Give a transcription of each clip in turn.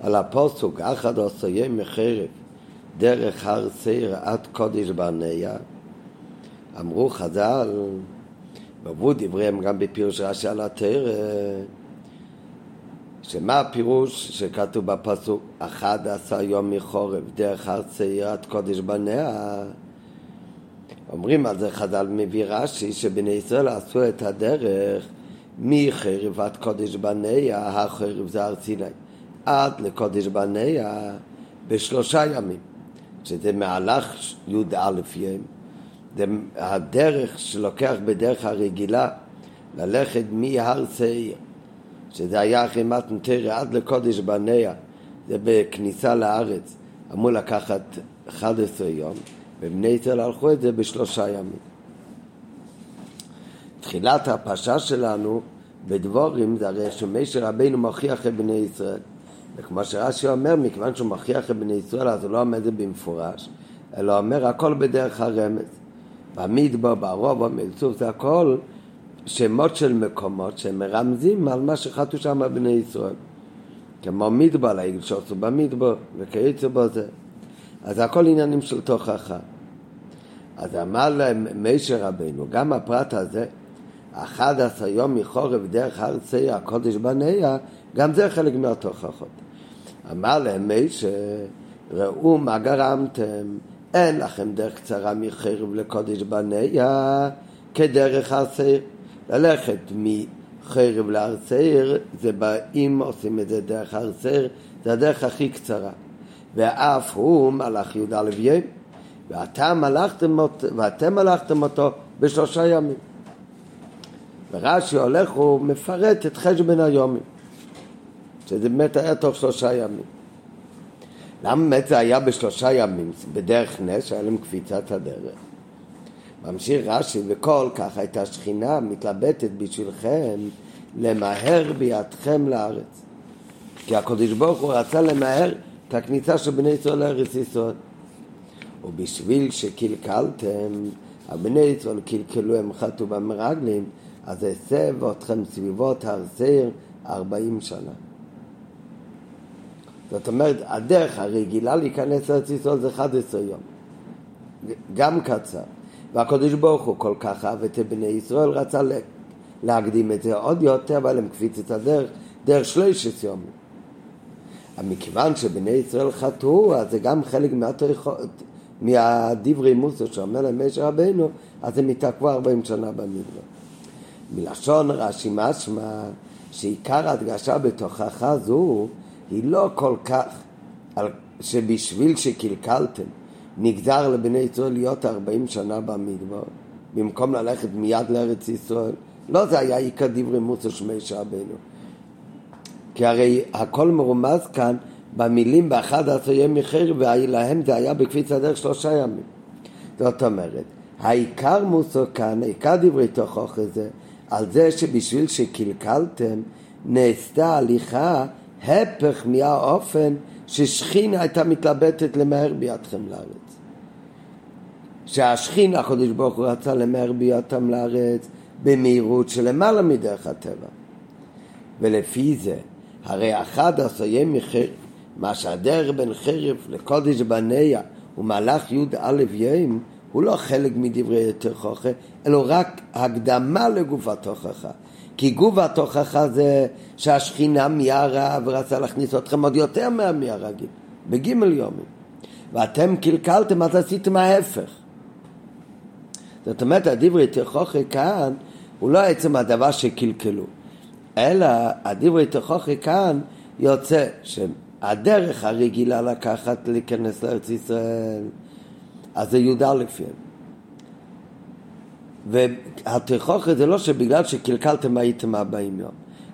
על הפוסוק, אחד עושה מחרב דרך הר סיר עד קודש ברנע, אמרו חז"ל, ועברו דבריהם גם בפירוש רש"י על התרא, שמה הפירוש שכתוב בפסוק אחד עשר יום מחורף דרך הר סיר עד קודש ברנע? אומרים על זה חז"ל מביא רש"י שבני ישראל עשו את הדרך מחרב עד קודש בניה, החרב זה הר סיני, עד לקודש בניה בשלושה ימים, שזה מהלך י"א יום, זה הדרך שלוקח בדרך הרגילה ללכת מהר צעיר, שזה היה אחרי מתן תרא עד לקודש בניה, זה בכניסה לארץ, אמור לקחת 11 יום, ובני ישראל הלכו את זה בשלושה ימים. תחילת הפרשה שלנו בדבורים זה הרי שמשה רבינו מוכיח את בני ישראל. וכמו שרש"י אומר, מכיוון שהוא מוכיח את בני ישראל, אז הוא לא אומר את זה במפורש, אלא אומר הכל בדרך הרמז. במדבר, בערוב, במלצוף, זה הכל שמות של מקומות שמרמזים על מה שחטאו שם בני ישראל. כמו מדבר, לעגל שעשו במדבר, וכיוצא. אז זה הכל עניינים של תוכחה. אז אמר להם משה רבינו, גם הפרט הזה, אחד עשר יום מחורף דרך הר צעיר הקודש בניה, גם זה חלק מהתוכחות. אמר להם משה, ראו מה גרמתם, אין לכם דרך קצרה מחרב לקודש בניה כדרך הר צעיר. ללכת מחרב להר צעיר, זה באים עושים את זה דרך הר זה הדרך הכי קצרה. ואף הוא מלאך יהודה לוויים, ואתם מלאכתם אותו, ואתם מלאכתם אותו בשלושה ימים. ורש"י הולך ומפרט את חשבון היומים, שזה באמת היה תוך שלושה ימים. למה באמת זה היה בשלושה ימים? בדרך נס, שהיה להם קפיצת הדרך. ממשיך רש"י, וכל כך הייתה שכינה מתלבטת בשבילכם למהר בידכם לארץ. כי הקדוש ברוך הוא רצה למהר את הכניסה של בני ישראל לארץ ישראל. ובשביל שקלקלתם, הבני ישראל קלקלו, הם חטאו במרגלים, אז אסב אתכם סביבות הר סיר ארבעים שנה. זאת אומרת, הדרך הרגילה להיכנס לארץ ישראל זה 11 יום. גם קצר. והקדוש ברוך הוא כל כך אהב את בני ישראל, רצה להקדים את זה עוד יותר, אבל הם קפיץ את הדרך, דרך שלושת יומים. מכיוון שבני ישראל חטאו, אז זה גם חלק מהדברי מוסר שאומר להם משה רבנו, אז הם התעכבו 40 שנה במדבר. מלשון רש"י משמע שעיקר ההדגשה בתוכחה זו היא לא כל כך שבשביל שקלקלתם נגזר לבני ישראל להיות 40 שנה במדבר במקום ללכת מיד לארץ ישראל? לא זה היה עיקר דברי מוסר שמי שעבנו כי הרי הכל מרומז כאן במילים באחד עשר ימי חרב ולהם זה היה בקפיץ הדרך שלושה ימים. זאת אומרת העיקר מוסר כאן, עיקר דברי תוכחה זה על זה שבשביל שקלקלתם נעשתה הליכה הפך מהאופן ששכינה הייתה מתלבטת למהר בידכם לארץ. שהשכינה, הקדוש ברוך הוא רצה למהר בידכם לארץ במהירות שלמעלה מדרך הטבע. ולפי זה, הרי אחד עשר ימי חרב, מה שהדרך בין חרב לקודש בניה הוא מהלך י"א יום, הוא לא חלק מדברי יותר חוכה, אלא רק הקדמה לגוף התוכחה. כי גוף התוכחה זה שהשכינה מיהרה ורצה להכניס אתכם עוד יותר מהרגיל, בגימל יומים. ואתם קלקלתם, אז עשיתם ההפך. זאת אומרת, הדברי תוכחה כאן הוא לא עצם הדבר שקלקלו, אלא הדברי תוכחה כאן יוצא שהדרך הרגילה לקחת להיכנס לארץ ישראל אז זה י"א יום. והתוכחה זה לא שבגלל שקלקלתם הייתם 40 יום,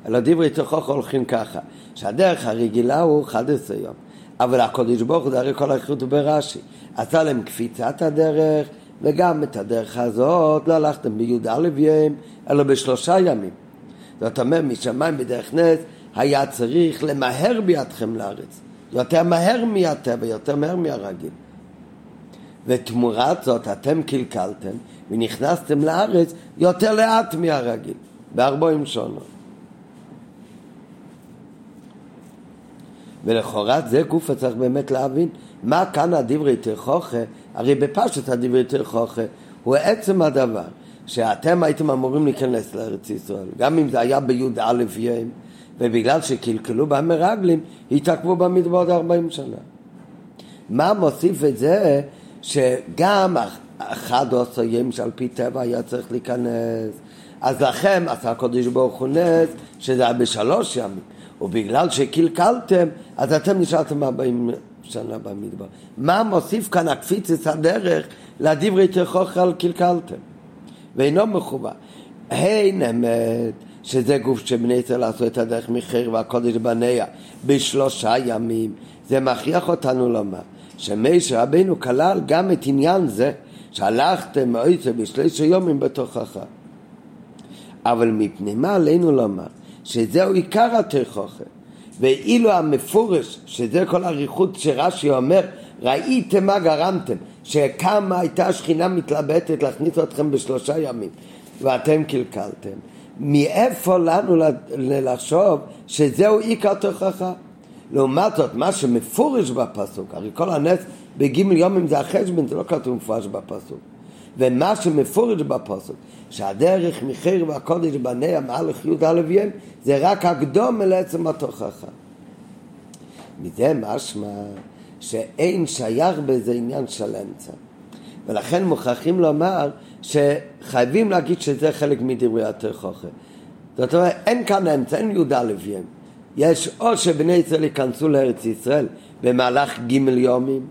אלא דברי תוכחה הולכים ככה, שהדרך הרגילה הוא 11 יום, אבל הקודש ברוך הוא הרי כל האחריות הוא ברש"י, עשה להם קפיצת הדרך, וגם את הדרך הזאת לא הלכתם בי"א יום, אלא בשלושה ימים. זאת אומרת, משמיים בדרך נס היה צריך למהר בידכם לארץ, יותר מהר מהטבע, יותר מהר מהרגיל. ותמורת זאת אתם קלקלתם ונכנסתם לארץ יותר לאט מהרגיל, בארבעים שונות. ולכאורה זה גוף צריך באמת להבין מה כאן הדברי תכוכה, הרי בפשט הדברי תכוכה הוא עצם הדבר שאתם הייתם אמורים להיכנס לארץ ישראל, גם אם זה היה בי"א יום, ובגלל שקלקלו במרגלים, התעכבו במדבר עוד 40 שנה. מה מוסיף את זה שגם אחד ימים שעל פי טבע היה צריך להיכנס, אז לכם עשה הקודש ברוך הוא נס, שזה היה בשלוש ימים, ובגלל שקלקלתם, אז אתם נשארתם 40 שנה במדבר. מה מוסיף כאן הקפיצת הדרך לדברי תכוך על קלקלתם? ואינו מכוון. הן אמת שזה גוף שבני ישראל עשו את הדרך מחיר והקודש בניה בשלושה ימים, זה מכריח אותנו לומר שמשה רבינו כלל גם את עניין זה שהלכתם מאויצה בשלושה יומים בתוכך. אבל מפני מה עלינו לומר שזהו עיקר התוכחה ואילו המפורש, שזה כל הריחות שרש"י אומר, ראיתם מה גרמתם, שכמה הייתה השכינה מתלבטת להכניס אתכם בשלושה ימים, ואתם קלקלתם. מאיפה לנו לחשוב שזהו עיקר תוכחה? לעומת זאת, מה שמפורש בפסוק, הרי כל הנס בגימל יומים זה החשבון, זה לא כתוב מפורש בפסוק. ומה שמפורש בפסוק, שהדרך מחיר והקודש בניה מהלך יהודה לוויין, זה רק הקדום אל עצם התוכחה. מזה משמע שאין שייך בזה עניין של אמצע. ולכן מוכרחים לומר שחייבים להגיד שזה חלק מדברי התוכחה. זאת אומרת, אין כאן אמצע, אין יהודה לוויין. יש או שבני ישראל ייכנסו לארץ ישראל במהלך ג' יומים,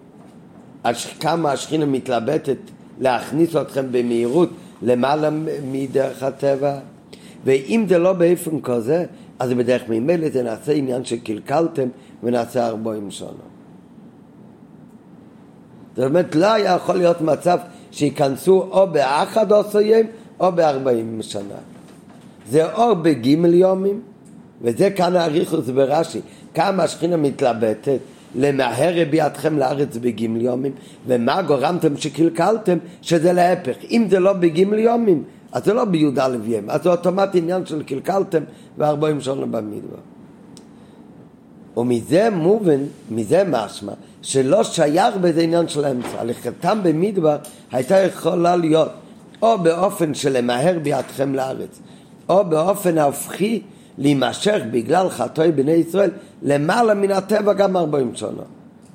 כמה השכינה מתלבטת להכניס אתכם במהירות למעלה מדרך הטבע? ואם זה לא באופן כזה אז בדרך ממילא זה נעשה עניין שקלקלתם ונעשה ארבעים שנה זאת אומרת לא היה יכול להיות מצב שייכנסו או באחד עשויים או בארבעים שנה. זה או בגימל יומים וזה כאן האריכוס ברש"י כמה השכינה מתלבטת למהר בידכם לארץ בגימל יומים, ומה גורמתם שקלקלתם? שזה להפך. אם זה לא בגימל יומים, אז זה לא בי"א יום, אז זה אוטומטי עניין של קלקלתם וארבעים שנה במדבר. ומזה מובן, מזה משמע, שלא שייך בזה עניין של האמצע. הלכתם במדבר הייתה יכולה להיות או באופן של למהר בידכם לארץ, או באופן ההופכי להימשך בגלל חטאי בני ישראל למעלה מן הטבע גם ארבעים שנה.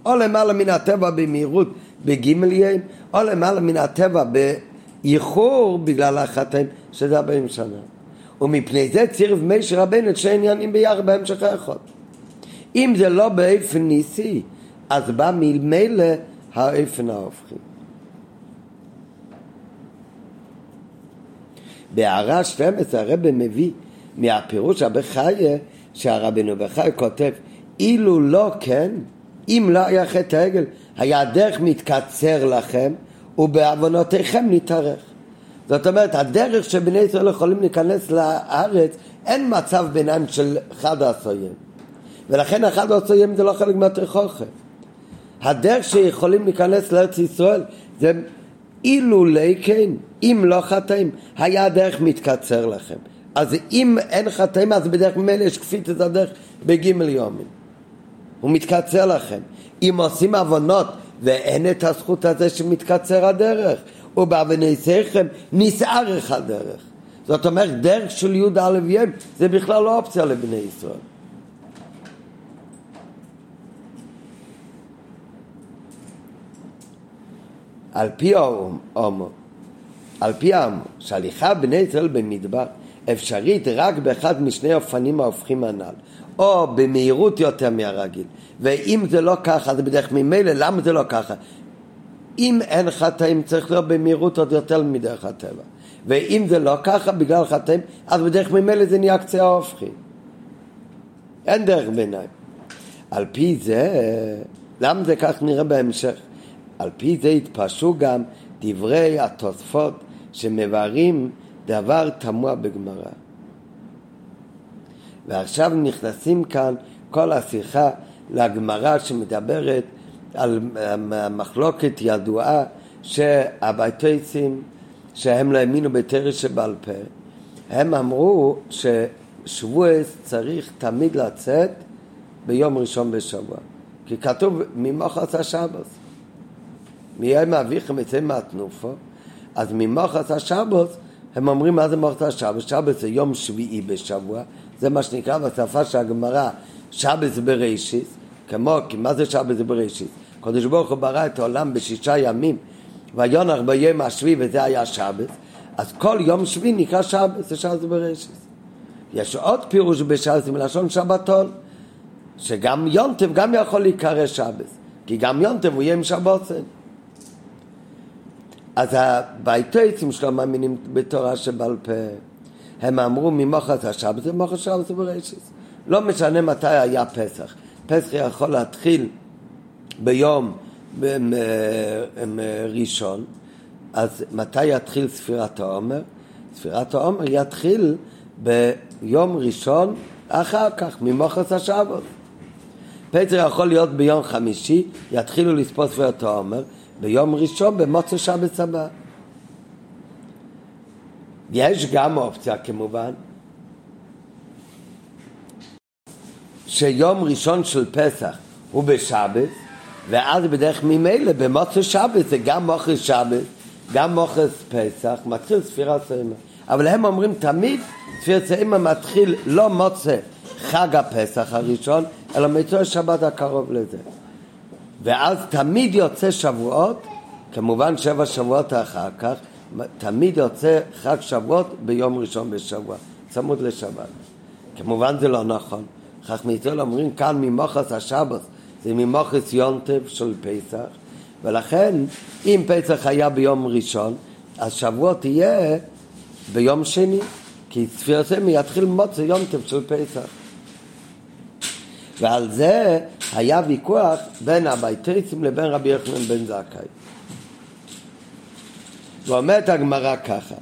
או למעלה מן הטבע במהירות בגימל יום, או למעלה מן הטבע באיחור בגלל החטאים, שזה ארבעים שנה. ומפני זה צירף מישר רבנו את שני עניינים ביחד בהמשך האחד. אם זה לא באופן ניסי, אז בא ממילא האופן ההופכי. בהערה 12 הרב מביא מהפירוש הבחיה שהרבנו בחיה כותב אילו לא כן, אם לא היה חטא העגל, היה הדרך מתקצר לכם ובעוונותיכם נתארך. זאת אומרת, הדרך שבני ישראל יכולים להיכנס לארץ, אין מצב ביניים של חד עשויים. ולכן אחד עשויים זה לא חלק מהתוכחה. הדרך שיכולים להיכנס לארץ ישראל זה אילולא כן, אם לא חטאים, היה הדרך מתקצר לכם. אז אם אין חטאים, אז בדרך ממילא יש כפית את הדרך בגימל יומים. הוא מתקצר לכם. אם עושים עוונות ואין את הזכות הזה שמתקצר הדרך, ובאבניסיכם נסערך הדרך. זאת אומרת, דרך של יהודה הלוויים זה בכלל לא אופציה לבני ישראל. על פי האומו, על פי האומו, שהליכה בני ישראל במדבר אפשרית רק באחד משני אופנים ההופכים הנ"ל, או במהירות יותר מהרגיל, ואם זה לא ככה, זה בדרך ממילא, למה זה לא ככה? אם אין חטאים צריך להיות במהירות עוד יותר מדרך הטבע, ואם זה לא ככה בגלל חטאים, אז בדרך ממילא זה נהיה קצה ההופכים. אין דרך ביניים. על פי זה, למה זה כך נראה בהמשך? על פי זה התפשו גם דברי התוספות שמבארים דבר תמוה בגמרא. ועכשיו נכנסים כאן כל השיחה לגמרא שמדברת על מחלוקת ידועה שהבייטייסים שהם לא האמינו בתרא שבעל פה הם אמרו ששבועס צריך תמיד לצאת ביום ראשון בשבוע. כי כתוב ממוחץ השבת. מיום אביכם יצא מהתנופו, אז ממוחץ השבת הם אומרים מה זה מוחץ השבת? שבת זה יום שביעי בשבוע, זה מה שנקרא בשפה של הגמרא זה בראשית, כמו, כי מה זה זה בראשית? קדוש ברוך הוא ברא את העולם בשישה ימים ויונח ביום השביעי וזה היה שבת אז כל יום שביעי נקרא שבת, זה שבת בראשית. יש עוד פירוש בשבת מלשון שבתון, שגם יונטב גם יכול להיקרא שבת, כי גם יונטב הוא יהיה עם שבתון. אז הביתויצים שלו מאמינים בתורה שבעל פה. הם אמרו ממוחת השבת זה מוחת השבת זה בראשית. לא משנה מתי היה פסח. פסח יכול להתחיל ביום ראשון, אז מתי יתחיל ספירת העומר? ספירת העומר יתחיל ביום ראשון אחר כך, ממוחץ השבת. פסח יכול להיות ביום חמישי, יתחילו לספור ספירת העומר, ביום ראשון במוצא שבת הבא. יש גם אופציה כמובן, שיום ראשון של פסח הוא בשבת, ואז בדרך ממילא במוצא שבת זה גם מוכר שבת, גם מוכר פסח, מתחיל ספירת סיימה. אבל הם אומרים תמיד ספירת סיימה מתחיל לא מוצא חג הפסח הראשון, אלא מצוא שבת הקרוב לזה. ואז תמיד יוצא שבועות, כמובן שבע שבועות אחר כך, תמיד יוצא חג שבועות ביום ראשון בשבוע, צמוד לשבת. כמובן זה לא נכון. חכמי ישראל אומרים כאן ממוחס השבת זה ממוחס יונטב של פסח ולכן אם פסח היה ביום ראשון אז שבוע תהיה ביום שני כי סמי יתחיל מוצא יונטב של פסח ועל זה היה ויכוח בין הביתריסים לבין רבי יוחנן בן זכאי ואומרת הגמרא ככה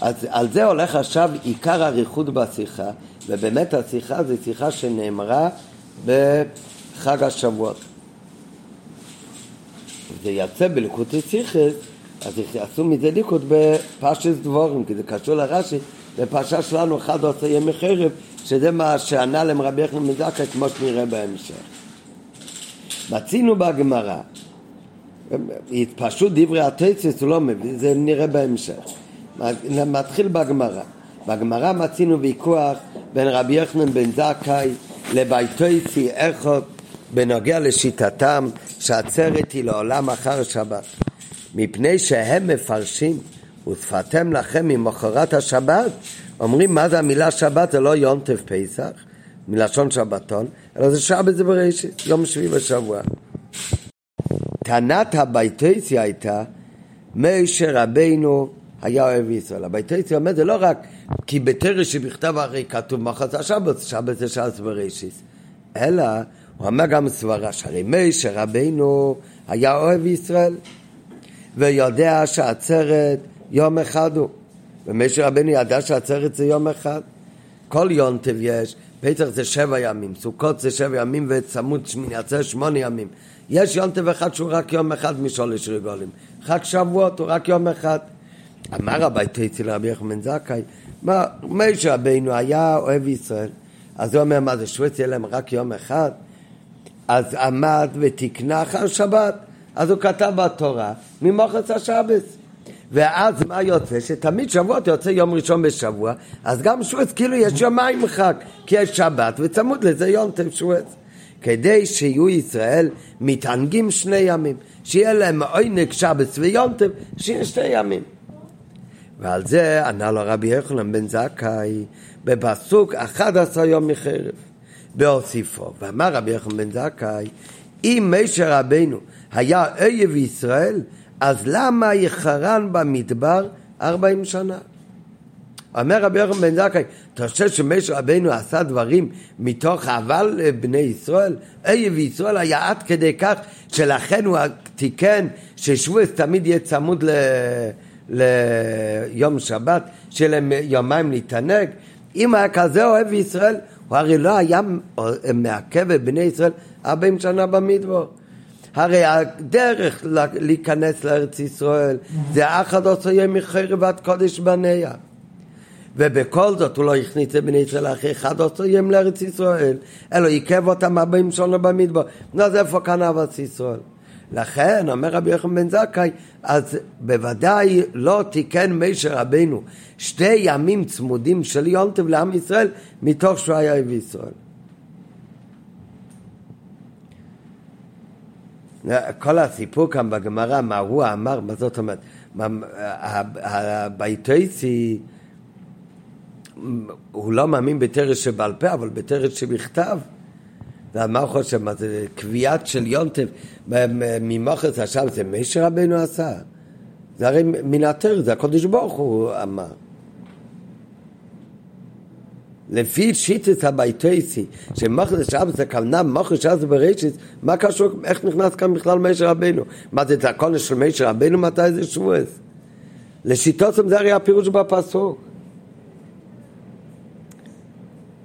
אז על זה הולך עכשיו עיקר הריחוד בשיחה ובאמת השיחה זו שיחה שנאמרה בחג השבועות. זה יצא בליקוטי סיכס, אז עשו מזה ליקוט בפרשת דבורים, כי זה קשור לרש"י, בפרשה שלנו אחד עושה ימי חרב, שזה מה שענה להם רבי יחנן מזקה, כמו שנראה בהמשך. מצינו בגמרא, פשוט דברי התצס הוא לא מבין, זה נראה בהמשך. מתחיל בגמרא. בגמרא מצינו ויכוח בין רבי יחנן בן זכאי לביתויסי איכות בנוגע לשיטתם שהעצרת היא לעולם אחר שבת. מפני שהם מפרשים ושפתם לכם ממחרת השבת אומרים מה זה המילה שבת זה לא יונטף פסח מלשון שבתון אלא זה שבת זה בראשית יום שביעי בשבוע טענת הביתויסי הייתה משה רבינו היה אוהב ישראל. הביתויסי אומר זה לא רק כי בתרש שבכתב הרי כתוב מחץ השבת, שבת זה שעת בראשית. אלא, הוא אומר גם סברה, שהרי משה רבינו היה אוהב ישראל, ויודע שעצרת יום אחד הוא. ומשה רבינו ידע שעצרת זה יום אחד. כל יונטב יש, פסח זה שבע ימים, סוכות זה שבע ימים וצמוד שמיני עצרת שמונה ימים. יש יונטב אחד שהוא רק יום אחד משולש רגולים. חג שבועות הוא רק יום אחד. אמר הביתה אצל רבי יחמן זכאי, משה רבינו היה אוהב ישראל, אז הוא אומר, מה זה שבט יהיה להם רק יום אחד? אז עמד ותקנה אחר שבת, אז הוא כתב בתורה, ממוחץ השבת. ואז מה יוצא? שתמיד שבועות יוצא יום ראשון בשבוע, אז גם שבט כאילו יש יומיים חג, כי יש שבת וצמוד לזה יום תל שבט. כדי שיהיו ישראל מתענגים שני ימים, שיהיה להם עונג שבת ויום טוב, שיהיה שני ימים. ועל זה ענה לו רבי יוחנן בן זכאי בפסוק 11 יום מחרב בהוסיפו ואמר רבי יוחנן בן זכאי אם משה רבנו היה אויב ישראל אז למה יחרן במדבר ארבעים שנה? אומר רבי יוחנן בן זכאי, אתה חושב שמשה רבנו עשה דברים מתוך אהבה לבני ישראל? אויב ישראל היה עד כדי כך שלכן הוא תיקן ששבועס תמיד יהיה צמוד ל... ליום שבת, שיהיה להם יומיים להתענג. אם היה כזה אוהב ישראל, הוא הרי לא היה מעכב את בני ישראל ארבעים שנה במדבר. הרי הדרך להיכנס לארץ ישראל זה אחד עושה ימי חרב עד קודש בניה. ובכל זאת הוא לא הכניס את בני ישראל אחרי אחד עשו יום לארץ ישראל, אלא עיכב אותם ארבעים שנה במדבר. אז איפה כאן אבס ישראל? לכן, אומר רבי יוחנן בן זכאי, אז בוודאי לא תיקן מישר רבנו שתי ימים צמודים של יונטב לעם ישראל מתוך שהוא היה אבי ישראל. כל הסיפור כאן בגמרא, מה הוא אמר, מה זאת אומרת, הביתויסי הוא לא מאמין בתרס שבעל פה, אבל בתרס שבכתב. ומה הוא חושב? מה זה קביעת של יונטב ממוחץ עכשיו, זה מי שרבנו עשה? זה הרי מן התרס, זה הקודש ברוך הוא אמר. לפי שיטת הביתויסי, שמוחץ שבת זה כוונה מוחץ שבת בראשית, מה קשור, איך נכנס כאן בכלל משה רבנו? מה זה, הקונש של משה רבנו? מתי זה שבועס? לשיטות זה הרי הפירוש בפסוק.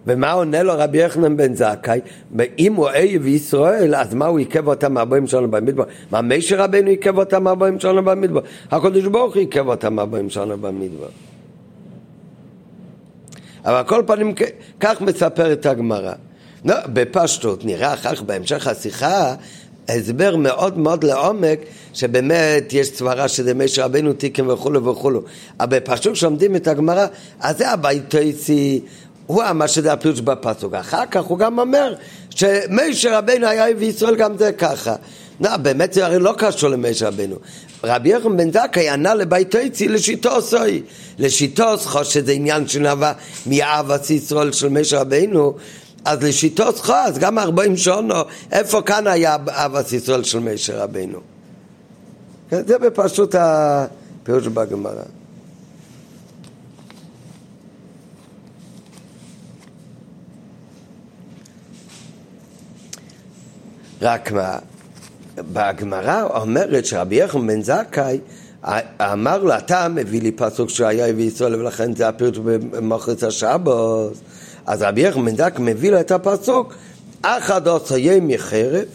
ומה עונה לו רבי יחנן בן זכאי? אם הוא אוהב ישראל, אז מה הוא עיכב אותם ארבעים שנה במדבר? מה משה רבנו עיכב אותם ארבעים שנה במדבר? הקדוש ברוך הוא עיכב אותם ארבעים שנה במדבר. אבל כל פנים כך מספרת הגמרא. לא, בפשטות, נראה אחר כך בהמשך השיחה הסבר מאוד מאוד לעומק, שבאמת יש סברה שזה משה רבנו תיקן וכולו וכולו. אבל בפשוט כשלומדים את הגמרא, אז זה הביתויסי, הוא אמר שזה הפירוש בפסוק. אחר כך הוא גם אומר שמשה רבנו היה הביא ישראל גם זה ככה. לא, באמת זה הרי לא קשור למשה רבנו. רבי יחם בן זכאי ענה לביתויצי לשיטו סוי. לשיטו סחו שזה עניין שנבע מאהבת ישראל של משה רבנו. אז לשיטו סחו, אז גם ארבעים שונו, איפה כאן היה אהבת ישראל של משה רבנו? זה בפשוט הפירוש בגמרא. רק מה, בגמרא אומרת שרבי יחם בן זכאי אמר לו, אתה מביא לי פסוק שהיה הביא ישראל ולכן זה הפירוט במוחץ השבוס אז רבי יחם בן זכאי מביא לו את הפסוק אחד עושה ימי חרב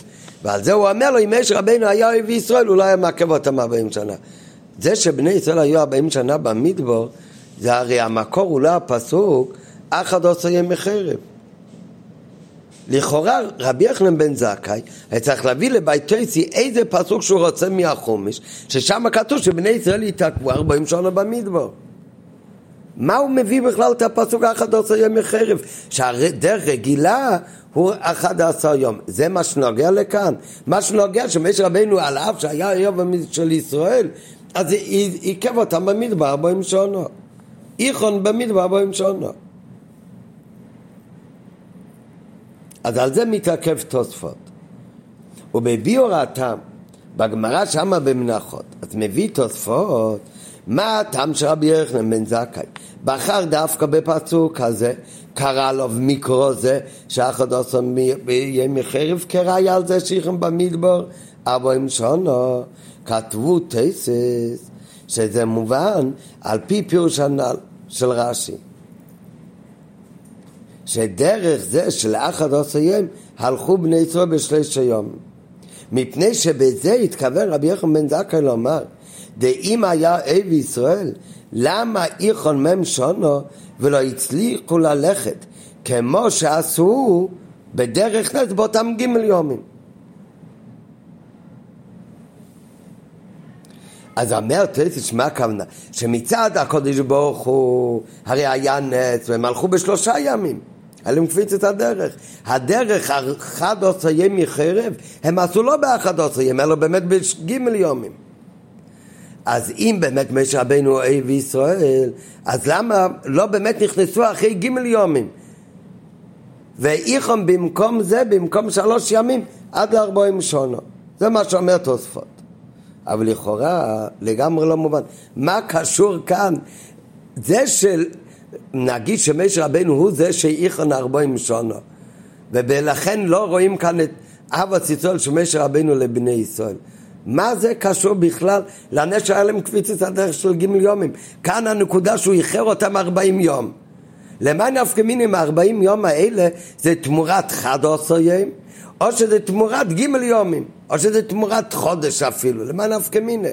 ועל זה הוא אומר לו, אם יש רבנו היה הביא ישראל, הוא לא היה מעכב אותם 40 שנה. זה שבני ישראל היו 40 שנה במדבור, זה הרי המקור הוא לא הפסוק, אחד עושה ימי חרב. לכאורה רבי יחנן בן זכאי היה צריך להביא לבית תויסי איזה פסוק שהוא רוצה מהחומש ששם כתוב שבני ישראל יתעכבו ארבעים שנה במדבר. מה הוא מביא בכלל את הפסוק האחד עשר ימי חרב? שהדרך רגילה הוא אחד עשר יום. זה מה שנוגע לכאן. מה שנוגע שמש רבינו על אף שהיה היום של ישראל אז עיכב אותם במדבר ארבעים שנה איכון במדבר ארבעים שנה אז על זה מתעכב תוספות. ובביא הוראתם, בגמרא שמה במנחות, אז מביא תוספות, מה הטעם של רבי יחנן בן זכאי? בחר דווקא בפסוק הזה, קרא לו מיקרו זה, שאחד עושה ימי חרב, קראי על זה שיחם במדבר, ארבעים שונו, כתבו תסס, שזה מובן על פי פירוש הנ"ל של רש"י. שדרך זה שלאחד עשיים הלכו בני ישראל בשליש היום. מפני שבזה התכוון רבי יחון בן זכאי לומר, דאם היה אב ישראל, למה איכון מם שונו ולא הצליחו ללכת כמו שעשו בדרך נס באותם גימל יומים. אז אומר טייסס, מה הכוונה? שמצד הקודש ברוך הוא, הרי היה נס, והם הלכו בשלושה ימים. היה להם קפיצת הדרך. הדרך, אחד עשר ימי חרב, הם עשו לא באחד עשר ימים, אלא באמת בגימל יומים. אז אם באמת משה רבנו אוהב ישראל, אז למה לא באמת נכנסו אחרי גימל יומים? ואיכום במקום זה, במקום שלוש ימים, עד לארבעים שונו. זה מה שאומר תוספות. אבל לכאורה לגמרי לא מובן. מה קשור כאן? זה של נגיד שמשה רבנו הוא זה שאיכון ארבעים שונו. ולכן לא רואים כאן את אב הציצול של משה רבנו לבני ישראל. מה זה קשור בכלל לנס שהיה להם קפיצת הדרך של גימל יומים? כאן הנקודה שהוא איחר אותם ארבעים יום. למה נפקא מינים הארבעים יום האלה? זה תמורת חד עשר יום או שזה תמורת גימל יומים או שזה תמורת חודש אפילו. למה נפקא מיני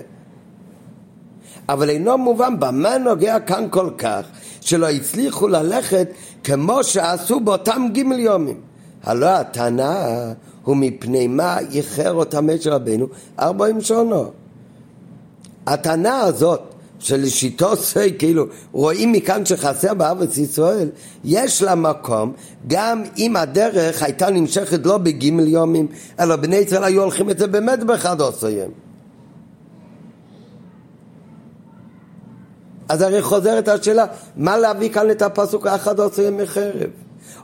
אבל אינו מובן במה נוגע כאן כל כך שלא הצליחו ללכת כמו שעשו באותם גימל יומים. הלא הטענה הוא מפני מה איחר אותם משה רבנו ארבעים שונו. הטענה הזאת שלשיטו סוי, כאילו, רואים מכאן שחסר בארץ ישראל, יש לה מקום, גם אם הדרך הייתה נמשכת לא בגימל יומים, אלא בני ישראל היו הולכים את זה באמת באחד עשויים. אז הרי חוזרת השאלה, מה להביא כאן את הפסוק האחד עשויים מחרב?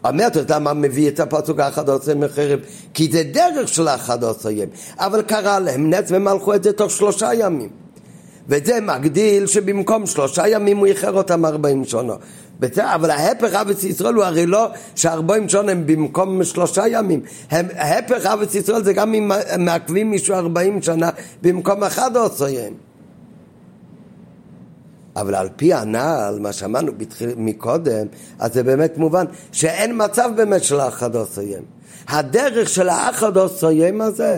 אומרת, אתה יודע מה מביא את הפסוק האחד עשויים מחרב? כי זה דרך של האחד עשויים, אבל קרה להם נץ והם הלכו את זה תוך שלושה ימים. וזה מגדיל שבמקום שלושה ימים הוא איחר אותם ארבעים שונו. אבל ההפך אבץ ישראל הוא הרי לא שארבעים שונו הם במקום שלושה ימים. הם, ההפך אבץ ישראל זה גם אם מעכבים מישהו ארבעים שנה במקום אחד עשרה ימים. אבל על פי הנעל, מה שאמרנו מקודם, אז זה באמת מובן שאין מצב באמת של האחד ימים. הדרך של האחד ימים הזה,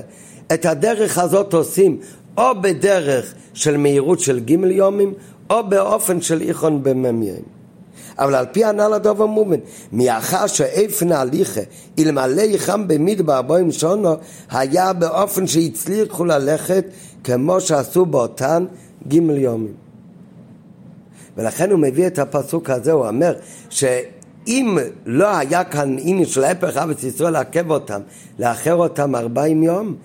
את הדרך הזאת עושים או בדרך של מהירות של גימל יומים, או באופן של איכון במ"מים. אבל על פי הנ"ל הדוב המובן, מאחר שאיפן הליכה אלמלא יחם במדבר בוים שונו, היה באופן שהצליחו ללכת כמו שעשו באותן גימל יומים. ולכן הוא מביא את הפסוק הזה, הוא אומר שאם לא היה כאן עניין של הפך אבץ ישראל לעכב אותם, לאחר אותם ארבעים יום,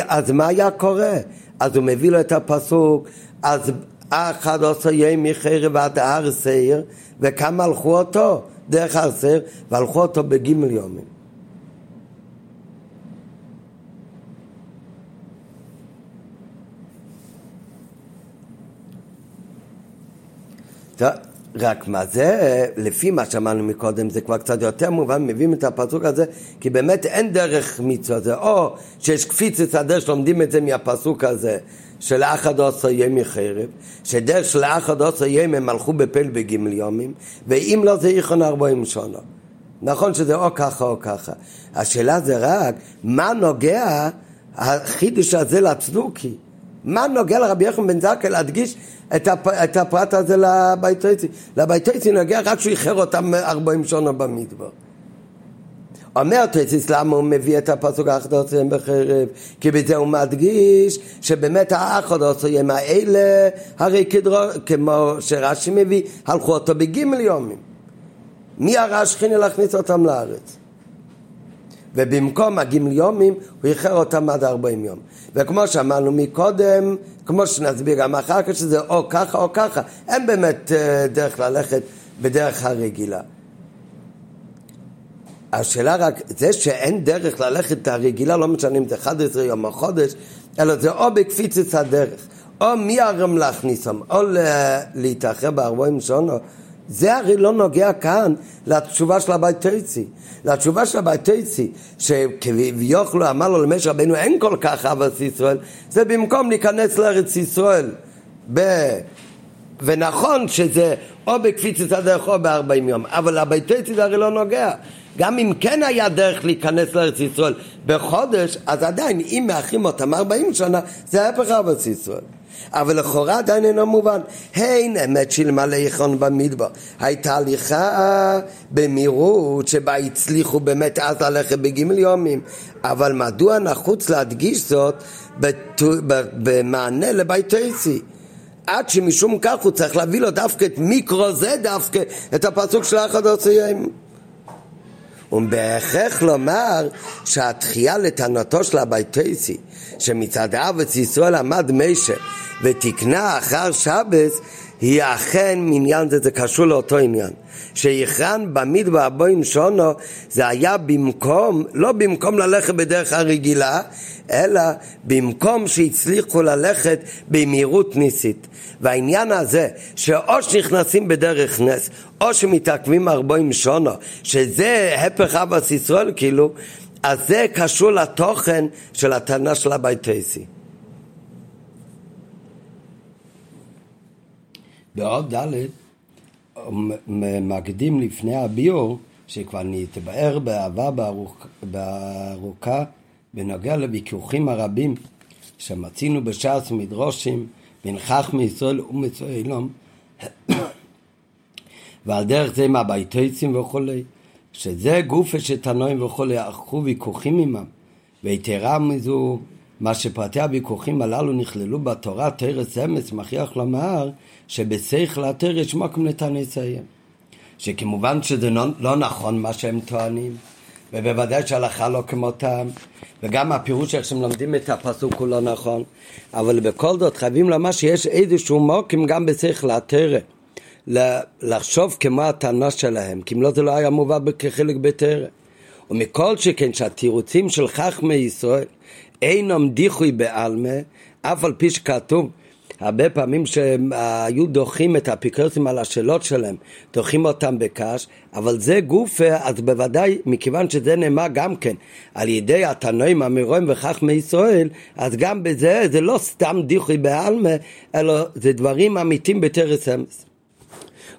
אז מה היה קורה? אז הוא מביא לו את הפסוק, אז אחד עושה יום מחרב עד הר סעיר, וכמה הלכו אותו? דרך הר סעיר, והלכו אותו בגימל יומים. רק מה זה, לפי מה שאמרנו מקודם, זה כבר קצת יותר מובן, מביאים את הפסוק הזה, כי באמת אין דרך מצווה, זה או שיש קפיצת הדרך שלומדים את זה מהפסוק הזה, של אחד עשר ימי חרב, שדרך של אחד עשר ימי הם הלכו בפל בגימל יומים, ואם לא זה איכון ארבעים שונו. נכון שזה או ככה או ככה. השאלה זה רק, מה נוגע החידוש הזה לצדוקי? מה נוגע לרבי יחם בן זכאי להדגיש את, הפ, את הפרט הזה לביתויצי? לביתויצי נוגע רק שהוא איחר אותם ארבעים שונה במדבר. אומר תויציס למה הוא מביא את הפסוק האחדוסים בחרב? כי בזה הוא מדגיש שבאמת האחדוסים האלה הרי כדרו, כמו שרש"י מביא, הלכו אותו בגימל יומים. מי הרש חיני להכניס אותם לארץ? ובמקום הגימל יומים הוא איחר אותם עד ארבעים יום. וכמו שאמרנו מקודם, כמו שנסביר גם אחר כך, שזה או ככה או ככה, אין באמת אה, דרך ללכת בדרך הרגילה. השאלה רק, זה שאין דרך ללכת את הרגילה, לא משנה אם זה 11 יום או חודש, אלא זה או בקפיצת הדרך, או מי הרם להכניסם, או להתאחר בארבעים שונו, זה הרי לא נוגע כאן לתשובה של הבית תרצי. לתשובה של הבית תרצי, שכביכול אמר לו למשה רבנו אין כל כך אהבת ישראל, זה במקום להיכנס לארץ ישראל. ב... ונכון שזה או בקפיצת הדרך או בארבעים יום, אבל הבית תרצי זה הרי לא נוגע. גם אם כן היה דרך להיכנס לארץ ישראל בחודש, אז עדיין אם מאחים אותם ארבעים שנה, זה היה פחר ארץ ישראל. אבל לכאורה עדיין אינו מובן. הן אמת שאלמלא יכון במדבר. הייתה הליכה במהירות שבה הצליחו באמת אז ללכת בגימל יומים. אבל מדוע נחוץ להדגיש זאת במענה לבית תייסי? עד שמשום כך הוא צריך להביא לו דווקא את מיקרו זה דווקא, את הפסוק של האחד עושים. ובהכרח לומר שהתחייה לטענתו של הביתייסי שמצד ארץ ישראל עמד משה ותקנה אחר שבס היא אכן מעניין זה, זה קשור לאותו עניין. שיכרן במדבר הבוים שונו זה היה במקום, לא במקום ללכת בדרך הרגילה, אלא במקום שהצליחו ללכת במהירות ניסית. והעניין הזה, שאו שנכנסים בדרך נס, או שמתעכבים ארבעים שונו, שזה הפך אבס ישראל כאילו, אז זה קשור לתוכן של הטענה של הביתייסי. בעוד ד' מקדים לפני הביור, שכבר נתבאר באהבה בארוכה בנוגע לוויכוחים הרבים שמצינו בש"ס מדרושים בין חכמי ישראל ומצוילום ועל דרך זה עם הביתויצים וכולי, שזה גופה שתנועים וכולי, ערכו ויכוחים עמם, ויתרה מזו, מה שפרטי הוויכוחים הללו נכללו בתורה, תרס אמץ, מכריח לומר שבשכל התרס יש מקום לתנסיהם. שכמובן שזה לא, לא נכון מה שהם טוענים, ובוודאי שההלכה לא כמותם, וגם הפירוש איך שהם לומדים את הפסוק הוא לא נכון, אבל בכל זאת חייבים לומר שיש איזשהו מוקים גם בשכל התרא, לחשוב כמו הטענה שלהם, כי אם לא זה לא היה מובא כחלק בתרא. ומכל שכן שהתירוצים של חכמי ישראל אינם דיחוי בעלמא, אף על פי שכתוב הרבה פעמים שהיו דוחים את האפיקרסים על השאלות שלהם, דוחים אותם בקש, אבל זה גוף, אז בוודאי, מכיוון שזה נאמר גם כן על ידי התנועים, המירואים וחכמי ישראל, אז גם בזה זה לא סתם דיחוי בעלמא, אלא זה דברים אמיתיים בתרס אמס.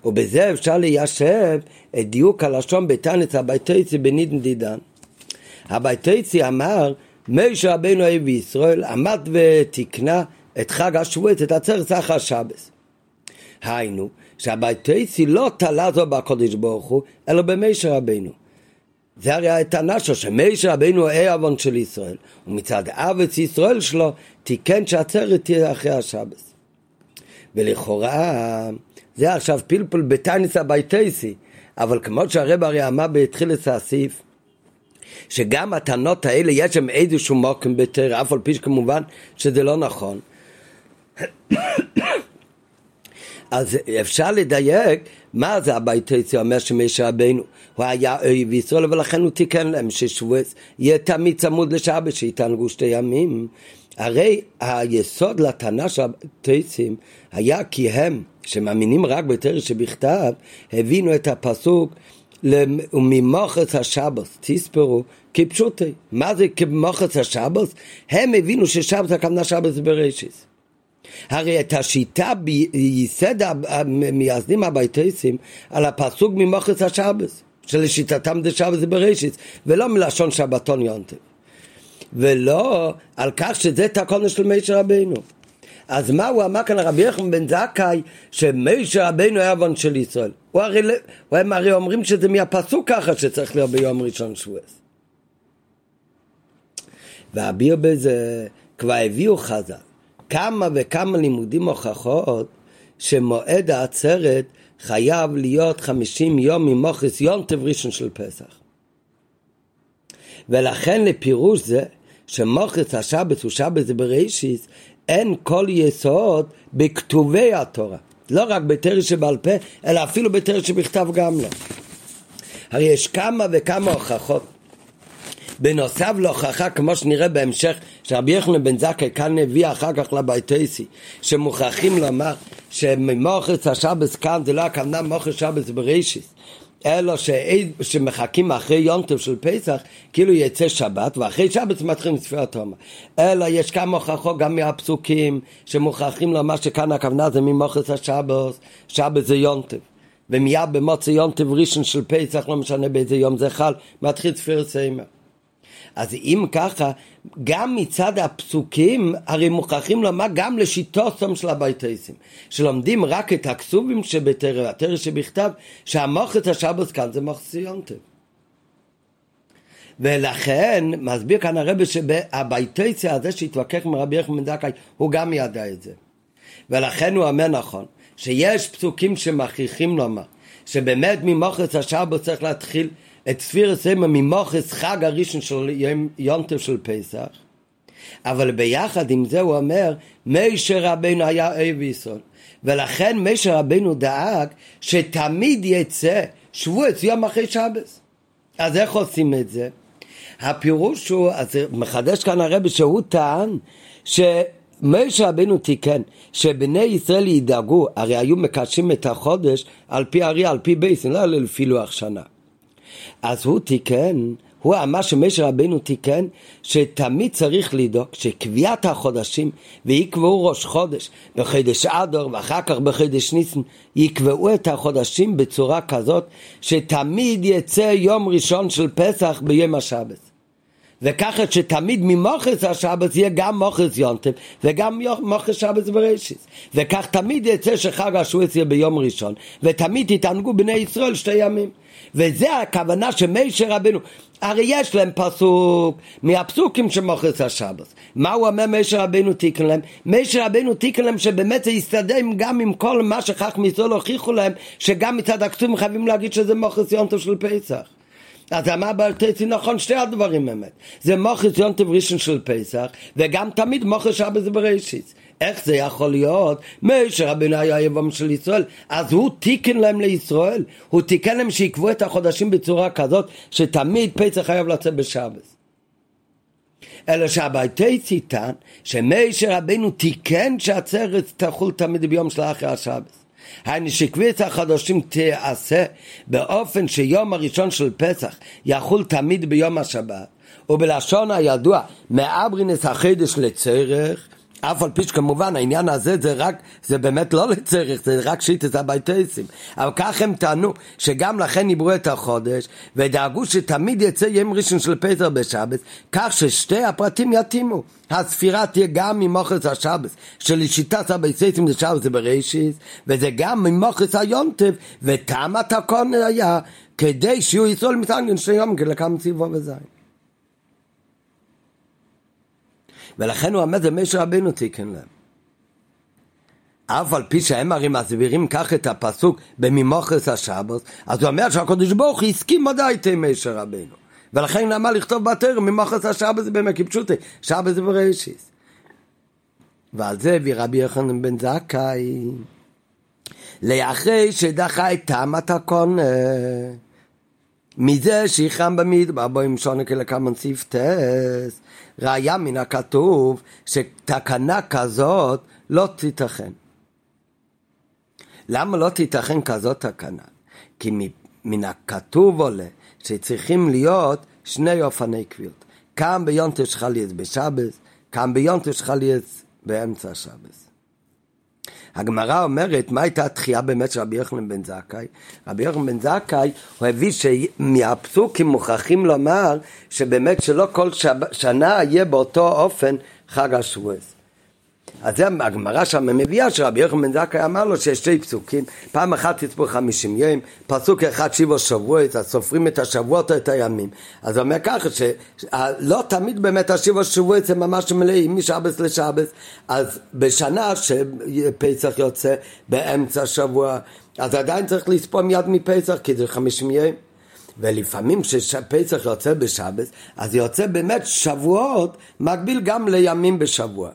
ובזה אפשר ליישב את דיוק הלשון בתנץ הביתייצי בנידן דידן. הביתייצי אמר, מי רבינו אוהב ישראל עמד ותקנה את חג השבועית, את עצרת אחר שבס. היינו, שהביתייסי לא תלה זו בקודש ברוך הוא, אלא במישר רבינו. זה הרי הטענה שלו, שמישר רבינו הוא עוון של ישראל, ומצד אבץ ישראל שלו, תיקן שעצרת תהיה אחרי השבס. ולכאורה, זה עכשיו פלפול בטייניס הביתייסי, אבל כמו שהרב הרי אמר בתחילת הסעיף, שגם הטענות האלה יש שם איזשהו מוקם בתר, אף על פי שכמובן שזה לא נכון. אז אפשר לדייק מה זה הבית היציא אומר שמשה רבינו הוא היה אוהב ישראל ולכן הוא תיקן להם ששבועס יהיה תמיד צמוד לשבת שיתענגו שתי ימים. הרי היסוד לטענה של הטייסים היה כי הם שמאמינים רק בתרא שבכתב הבינו את הפסוק וממוחץ השבת תספרו כפשוטי. מה זה כמוחץ השבת? הם הבינו ששבת הכוונה זה בראשיס הרי את השיטה ביסד המייסדים הביתסים על הפסוק ממוחץ השבס, שלשיטתם זה שבס זה בראשית, ולא מלשון שבתון יונטב. ולא על כך שזה תקונה של מישר רבינו. אז מה הוא אמר כאן רבי יחם בן זכאי שמישר רבינו היה עוון של ישראל הוא הרי, הם הרי אומרים שזה מהפסוק ככה שצריך להיות ביום ראשון שבועס והביר בזה כבר הביאו חז"ל כמה וכמה לימודים הוכחות שמועד העצרת חייב להיות חמישים יום ממוחס יונטב ראשון של פסח. ולכן לפירוש זה שמוחס השבת הוא שבת בראשיס אין כל יסוד בכתובי התורה. לא רק בתרא שבעל פה, אלא אפילו בתרא שבכתב גם לא. הרי יש כמה וכמה הוכחות בנוסף להוכחה, כמו שנראה בהמשך, שרבי יחנן בן זכאי כאן הביא אחר כך לביתייסי, שמוכרחים לומר שממוחץ השבס כאן זה לא הכוונה מוחץ שבס בראשיס, אלא. שמחכים אחרי יונטוב של פסח, כאילו יצא שבת, ואחרי שבת מתחילים ספירת עומר. אלא יש כמה הוכחות גם מהפסוקים, שמוכרחים לומר שכאן הכוונה זה ממוחץ השבס, שבת זה יונטוב. ומיד במוצא יונטוב ראשון של פסח, לא משנה באיזה יום זה חל, מתחיל ספירת סיימר. אז אם ככה, גם מצד הפסוקים, הרי מוכרחים לומר גם לשיטוסם של הביתייסים, שלומדים רק את הכסובים שבתרא, התרא שבכתב, שהמוחץ השבוס כאן זה מוחציונטב. ולכן מסביר כאן הרבי שהביתייסי הזה שהתווכח עם רבי יחמן דקאי, הוא גם ידע את זה. ולכן הוא אומר נכון, שיש פסוקים שמכריחים לומר, שבאמת ממוחץ השבוס צריך להתחיל את ספיר סמא ממוחס חג הראשון של יונטב של פסח, אבל ביחד עם זה הוא אומר, מישר רבנו היה ישראל. ולכן מישר רבנו דאג שתמיד יצא שבועץ יום אחרי שבס. אז איך עושים את זה? הפירוש הוא, אז מחדש כאן הרבי שהוא טען שמשה רבנו תיקן שבני ישראל ידאגו, הרי היו מקשים את החודש על פי אריה, על פי בייסן, לא לפי לוח שנה. אז הוא תיקן, הוא אמר שמשה רבנו תיקן שתמיד צריך לדאוג שקביעת החודשים ויקבעו ראש חודש בחודש אדור ואחר כך בחודש ניסן יקבעו את החודשים בצורה כזאת שתמיד יצא יום ראשון של פסח ביום השבת וככה שתמיד ממוחס השבת יהיה גם מוחס יונטב וגם מוחס שבת בראשיס. וכך תמיד יצא שחג השבועס יהיה ביום ראשון, ותמיד יתענגו בני ישראל שתי ימים. וזה הכוונה שמשה רבנו, הרי יש להם פסוק מהפסוקים של מוחס השבת. מה הוא אומר משה רבנו תיקן להם? משה רבנו תיקן להם שבאמת זה יסתדר גם עם כל מה שחכמי ישראל הוכיחו להם, שגם מצד הכתובים חייבים להגיד שזה מוחס יונטב של פסח. אז אמר ברטייצי נכון שתי הדברים אמת. זה מוחס יונטב ראשון של פסח, וגם תמיד מוחס שבת זה בראשית. איך זה יכול להיות? משה רבינו היה יבום של ישראל, אז הוא תיקן להם לישראל, הוא תיקן להם שיקבעו את החודשים בצורה כזאת שתמיד פסח חייב לצאת בשבת. אלא שהבייטייץ יטען שמשה רבינו תיקן שהעצרת תחול תמיד ביום של אחרי השבת. היינו שקביעת החדשים תעשה באופן שיום הראשון של פסח יחול תמיד ביום השבת ובלשון הידוע מאברינס החידש לצרך אף על פי שכמובן העניין הזה זה רק, זה באמת לא לצריך, זה רק שיטת הבייטייסים. אבל כך הם טענו, שגם לכן דיברו את החודש, ודאגו שתמיד יצא יום ראשון של פסח בשבת, כך ששתי הפרטים יתאימו. הספירה תהיה גם ממוחץ השבת, שלשיטת הבייטייסים זה שבת זה בראשיס, וזה גם ממוחץ היונטב, וטעם התקון היה כדי שיהיו ישראל מתעניין שני יום כלקם ציבו וזין. ולכן הוא אומר זה משה רבינו תיקן להם. אף על פי שהם הרי מסבירים כך את הפסוק בממוחס השבת, אז הוא אומר שהקדוש ברוך הוא הסכים ודאי את משה רבינו. ולכן למה לכתוב בתר ממוחס באמת כפשוטי, שבת זה בראשיס. ועל זה הביא רבי יוחנן בן זכאי, לאחרי שדחה את תמת הקונה. מזה שיחם במדבר בו עם שונה כלקמן סיפטס ראיה מן הכתוב שתקנה כזאת לא תיתכן. למה לא תיתכן כזאת תקנה? כי מן הכתוב עולה שצריכים להיות שני אופני קביעות. כאן ביונטש חליאס בשבס, כאן ביונטש חליאס באמצע השבס. הגמרא אומרת, מה הייתה התחייה באמת של רבי יוחנן בן זכאי? רבי יוחנן בן זכאי, הוא הביא שמהפסוקים מוכרחים לומר שבאמת שלא כל שנה יהיה באותו אופן חג השבועס. אז זה הגמרא שם מביאה שרבי יוחנן בן זכאי אמר לו שיש שתי פסוקים, פעם אחת תצפו חמישים יום, פסוק אחד שיבו שבועות, אז סופרים את השבועות או את הימים. אז הוא אומר ככה, שלא תמיד באמת השיבו שבועות זה ממש מלאים משבס לשבס, אז בשנה שפסח יוצא באמצע שבוע, אז עדיין צריך לספור מיד מפסח, כי זה חמישים יום. ולפעמים כשפסח יוצא בשבס, אז יוצא באמת שבועות מקביל גם לימים בשבוע.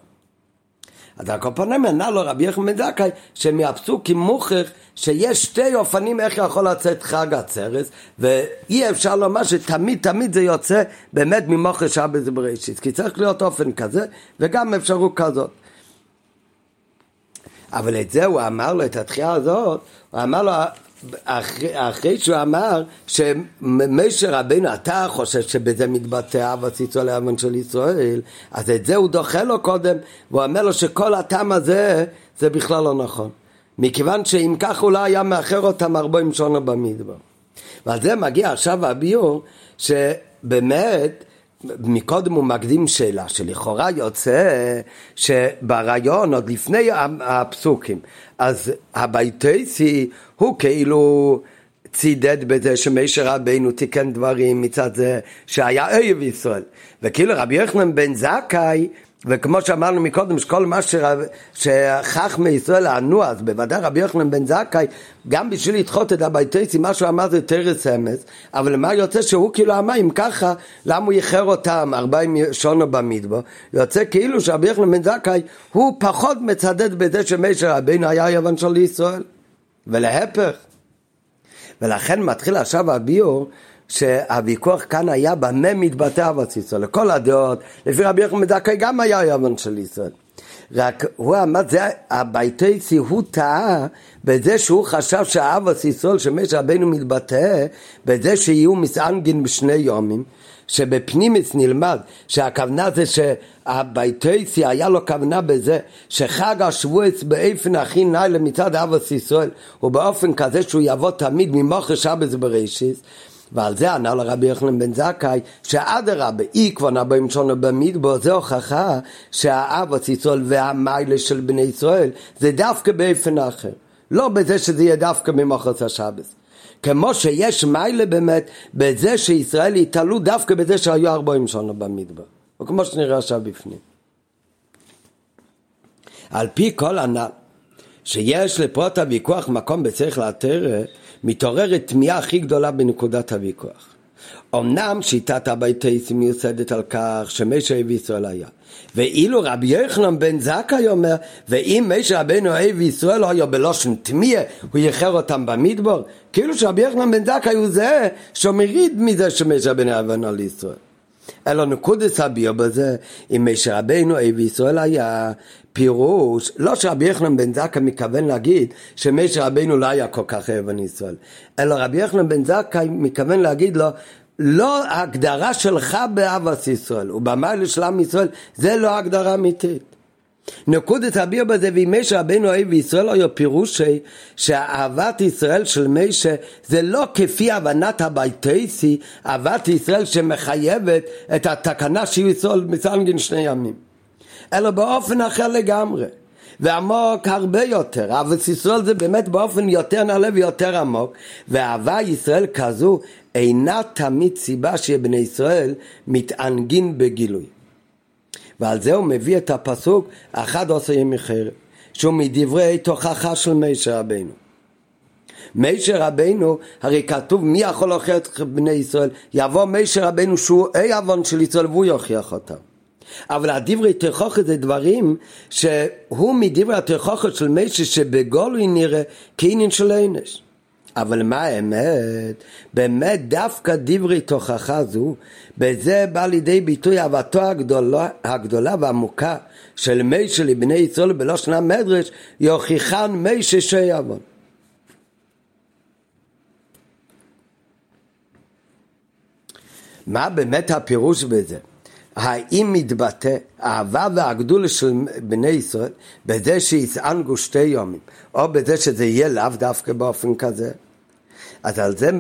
אז הקופונים ענה לו רבי יחמן זכאי שמהפסוקים מוכיח שיש שתי אופנים איך יכול לצאת חג עצרת ואי אפשר לומר שתמיד תמיד זה יוצא באמת ממוכר שבת בראשית כי צריך להיות אופן כזה וגם אפשרות כזאת. אבל את זה הוא אמר לו, את התחייה הזאת, הוא אמר לו, אחרי, אחרי שהוא אמר שמשה רבינו, אתה חושב שבזה מתבטא אבא ישראל לאבן של ישראל, אז את זה הוא דוחה לו קודם, והוא אומר לו שכל הטעם הזה, זה בכלל לא נכון. מכיוון שאם כך הוא לא היה מאחר אותם ארבעים שונה במדבר. ועל זה מגיע עכשיו הביור, שבאמת מקודם הוא מקדים שאלה שלכאורה יוצא שברעיון עוד לפני הפסוקים אז הבייטייסי הוא כאילו צידד בזה שמשה רבינו תיקן דברים מצד זה שהיה אויב ישראל וכאילו רבי יוחנן בן זכאי וכמו שאמרנו מקודם, שכל מה שחכמי ישראל ענו, אז בוודאי רבי יוחנן בן זכאי, גם בשביל לדחות את הביתייסי, מה שהוא אמר זה תרס אמס, אבל למה יוצא שהוא כאילו אמר, אם ככה, למה הוא איחר אותם ארבעים שונו במדבר? יוצא כאילו שרבי יוחנן בן זכאי, הוא פחות מצדד בזה שמשה רבינו היה יוון של ישראל, ולהפך. ולכן מתחיל עכשיו הביור שהוויכוח כאן היה במה מתבטא ישראל. לכל הדעות, לפי רבי יחמן מדכאי גם היה יבן של ישראל. רק הוא אמר, זה הביתייסי, הוא טעה בזה שהוא חשב שהאבא ישראל שמש רבנו מתבטא בזה שיהיו מסענגין בשני יומים שבפנימיס נלמד שהכוונה זה שהביתייסי היה לו כוונה בזה שחג השבועץ באופן הכי נעלה מצד אבא ישראל ובאופן כזה שהוא יבוא תמיד ממוחש אבא בראשיס ועל זה ענה לרבי יוחנן בן זכאי, שאדרבה, כבר נבוים שונו במדבור, זה הוכחה שהאבוס ישראל והמיילה של בני ישראל זה דווקא באופן אחר. לא בזה שזה יהיה דווקא ממחוץ השבס. כמו שיש מיילה באמת בזה שישראל יתעלו דווקא בזה שהיו ארבעים שונו במדבר. וכמו שנראה עכשיו בפנים. על פי כל הנ"ל, שיש לפרוט הוויכוח מקום בצריך לאתר, מתעוררת תמיהה הכי גדולה בנקודת הוויכוח. אמנם שיטת הביתייס מיוסדת על כך שמשה אבי ישראל היה. ואילו רבי יחנן בן זכאי אומר, ואם משה רבנו אבי ישראל היה בלושן תמיה, הוא יחר אותם במדבר, כאילו שרבי יחנן בן זכאי הוא זה שמריד מזה שמשה רבנו אבן על ישראל. אלא נקודס הביור בזה, אם משה רבנו אבי ישראל היה פירוש, לא שרבי יחנן בן זכאי מתכוון להגיד שמשה רבנו לא היה כל כך אבן ישראל, אלא רבי יחנן בן זכאי מתכוון להגיד לו לא ההגדרה שלך באהבת ישראל ובמיילה של עם ישראל זה לא הגדרה אמיתית. נקודת הביר בזה ואם משה רבנו אוהב ישראל היה פירושי שאהבת ישראל של משה זה לא כפי הבנת הביתייסי אהבת ישראל שמחייבת את התקנה שיהיו ישראל מצנגן שני ימים אלא באופן אחר לגמרי ועמוק הרבה יותר. אהבת ישראל זה באמת באופן יותר נעלה ויותר עמוק, ואהבה ישראל כזו אינה תמיד סיבה שבני ישראל מתענגים בגילוי. ועל זה הוא מביא את הפסוק אחד עושה ימי חרב, שהוא מדברי תוכחה של מישר רבינו. מישר רבינו, הרי כתוב מי יכול להוכיח את בני ישראל? יבוא מישר רבינו שהוא אי עוון של ישראל והוא יוכיח אותם. אבל הדברי תכוכת זה דברים שהוא מדברי התכוכת של מישהו שבגולוי נראה כעניין של ענש. אבל מה האמת? באמת דווקא דברי תוכחה זו, בזה בא לידי ביטוי אהבתו הגדולה, הגדולה והעמוקה של מישהו לבני ישראל בלושן המדרש, יוכיחן מישהו שיעבון. מה באמת הפירוש בזה? האם מתבטא האהבה והגדולה של בני ישראל בזה שיסענגו שתי יומים, או בזה שזה יהיה לאו דווקא באופן כזה? אז על זה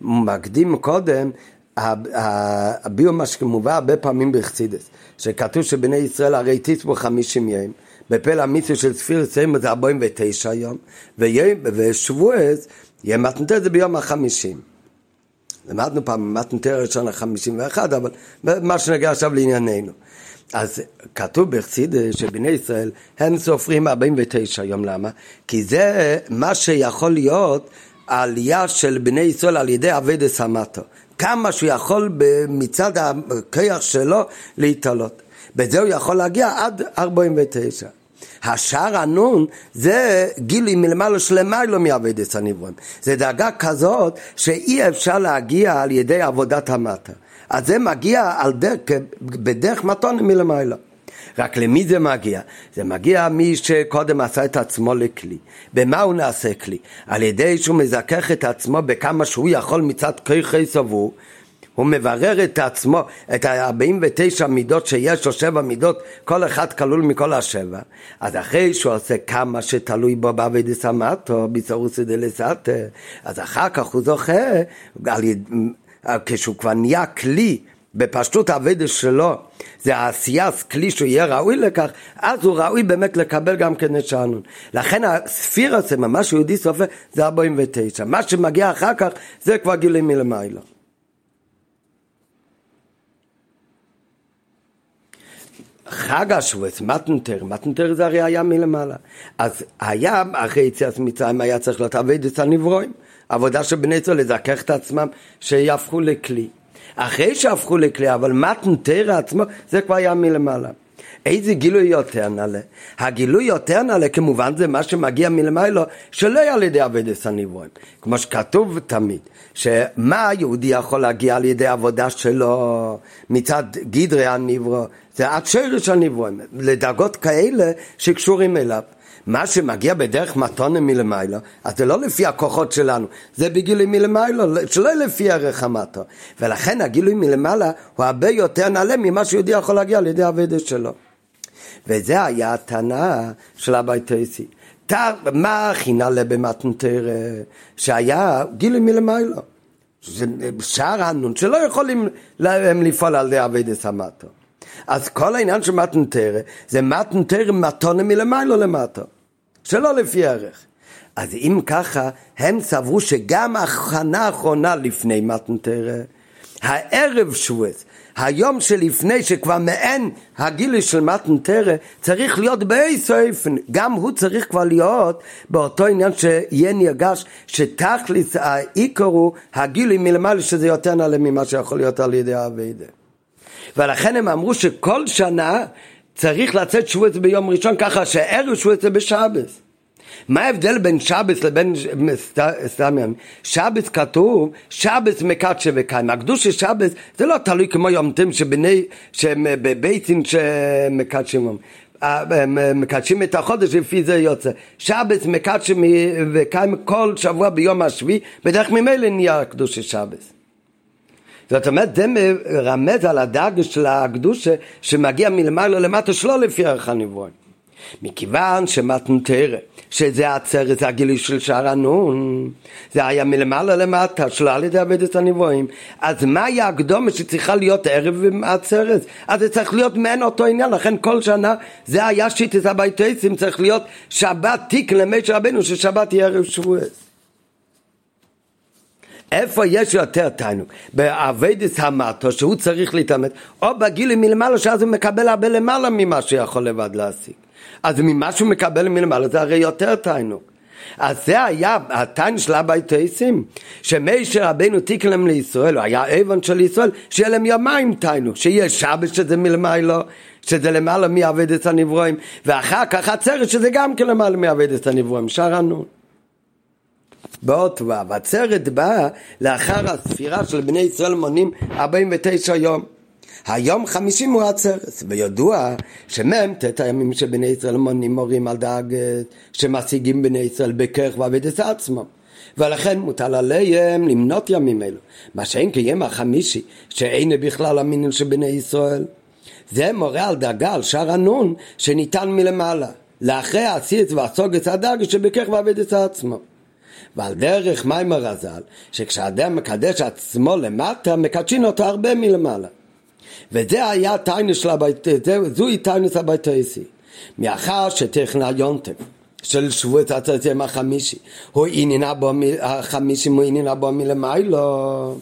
מקדים קודם הביאו מה שמובא הרבה פעמים בחסידס, שכתוב שבני ישראל הרי תצבו חמישים יום, בפל המיצו של ספיר סיימו זה ארבעים ותשע יום, ושבועז יהיה מתנתר זה ביום החמישים. למדנו פעם מתנתר ראשון החמישים ואחד, אבל מה שנגיע עכשיו לענייננו. אז כתוב בחסידס שבני ישראל הם סופרים 49 יום, למה? כי זה מה שיכול להיות העלייה של בני ישראל על ידי אביידס סמטו. כמה שהוא יכול מצד הכיח שלו להתעלות. בזה הוא יכול להגיע עד 49. השער הנון זה גילי מלמעלה שלמיילו מאביידס הנברון. זה דאגה כזאת שאי אפשר להגיע על ידי עבודת המטה. אז זה מגיע על דרך, בדרך מתון מלמעלה. רק למי זה מגיע? זה מגיע מי שקודם עשה את עצמו לכלי. במה הוא נעשה כלי? על ידי שהוא מזכך את עצמו בכמה שהוא יכול מצד כיחי סבור, הוא מברר את עצמו, את ה-49 מידות שיש, או שבע מידות, כל אחד כלול מכל השבע. אז אחרי שהוא עושה כמה שתלוי בו בעבדי סמטו, ביצורוסי דלסטה, אז אחר כך הוא זוכה, כשהוא כבר נהיה כלי בפשטות האבדה שלו זה העשיית כלי שהוא יהיה ראוי לכך, אז הוא ראוי באמת לקבל גם כן את שענון. לכן הספיר הזה, מה שיהודי סופר, זה 49. מה שמגיע אחר כך, זה כבר גילים מלמעלה. חג השבועס, מתנתר, מתנתר זה הרי היה מלמעלה. אז היה, אחרי יציאת מצרים היה צריך להיות אבדת הנברואים. עבודה של בני ישראל לזכך את עצמם שיהפכו לכלי. אחרי שהפכו לכלי, אבל מתנתר עצמו, זה כבר היה מלמעלה. איזה גילוי יותר נעלה? הגילוי יותר נעלה כמובן זה מה שמגיע מלמעלה שלא על ידי אבדת הנברואים. כמו שכתוב תמיד, שמה היהודי יכול להגיע על ידי עבודה שלו מצד גדרי הנברו, זה עד שרש הנברואים, לדרגות כאלה שקשורים אליו. מה שמגיע בדרך מתונה מלמעלה, אז זה לא לפי הכוחות שלנו, זה בגילוי מלמעלה, שלא לפי ערך המטו. ולכן הגילוי מלמעלה הוא הרבה יותר נעלה ממה שיהודי יכול להגיע על ידי הוודש שלו. וזה היה הטענה של הביתייסי. מה הכי נעלה במתנתר שהיה גילוי מלמעלה? שער הנון, שלא יכולים לפעול על ידי אביידס המטו. אז כל העניין של מתנתרא זה מתנתרא מתונה מלמיילו למטו, שלא לפי ערך. אז אם ככה, הם סברו שגם הכנה האחרונה לפני מתנתרא, הערב שבועס, היום שלפני שכבר מעין הגילוי של מתנתרא צריך להיות באיזו אופן, גם הוא צריך כבר להיות באותו עניין שיהיה נרגש שתכלס העיקר הוא הגילוי מלמעלה שזה יותר נעלה ממה שיכול להיות על ידי האביידה. ולכן הם אמרו שכל שנה צריך לצאת שבועס ביום ראשון ככה שערב שבועס זה בשבס. מה ההבדל בין שבס לבין סתם ימים? שבס כתוב, שבס מקדשה וקיים. הקדוש של שבס זה לא תלוי כמו יום טים שבני, שהם בביתים שמקדשים. מקדשים את החודש לפי זה יוצא. שבס מקדשים וקיים כל שבוע ביום השביעי, בדרך ממילא נהיה הקדוש של שבס. זאת אומרת, זה מרמז על הדאגה של הקדושה שמגיע מלמעלה למטה שלא לפי ערך הנבואים. מכיוון שמתנתרא, שזה עצרת, הגילוי של שער הנון, זה היה מלמעלה למטה, שלא על ידי עבודת הנבואים, אז מהי הקדומה שצריכה להיות ערב עצרת? אז זה צריך להיות מעין אותו עניין, לכן כל שנה זה היה שיטת הביתייסים, צריך להיות שבת תיק למי של רבנו, ששבת יהיה ערב שבועס. איפה יש יותר תענוג? באביידס המטו שהוא צריך להתאמץ, או בגילי מלמעלה שאז הוא מקבל הרבה למעלה ממה שיכול לבד להשיג. אז ממה שהוא מקבל מלמעלה זה הרי יותר תענוג. אז זה היה התענוג של הביתייסים, שמשה רבנו להם לישראל, הוא היה אבן של ישראל, שיהיה להם יומיים תענוג, שיהיה שבת שזה מלמעלה, שזה למעלה מעבודת הנברואים, ואחר כך עצרת שזה גם כן למעלה מעבודת הנברואים, שער הנון. באות ו', עצרת באה לאחר הספירה של בני ישראל מונים 49 יום. היום חמישים הוא עצרת, וידוע שמ"ם ט' הימים שבני ישראל מונים מורים על דאגת שמשיגים בני ישראל בכרך ועבדת עצמם. ולכן מוטל עליהם למנות ימים אלו. מה שאין כיום החמישי, שאין בכלל המינון של בני ישראל. זה מורה על דאגה על שער הנון שניתן מלמעלה. לאחרי העשית והסוגת הדאגה שבכרך ועבדת עצמם. ועל דרך מיימר הז"ל, שכשאדם מקדש עצמו למטה, מקדשין אותו הרבה מלמעלה. וזה היה טיינוס של הבית, זוהי טיינוס הביתייסי. מאחר שטכנה יונטב של שבועת הצאצאים החמישי, הוא עניינה בו, החמישי הוא עניינה בו מלמיילו.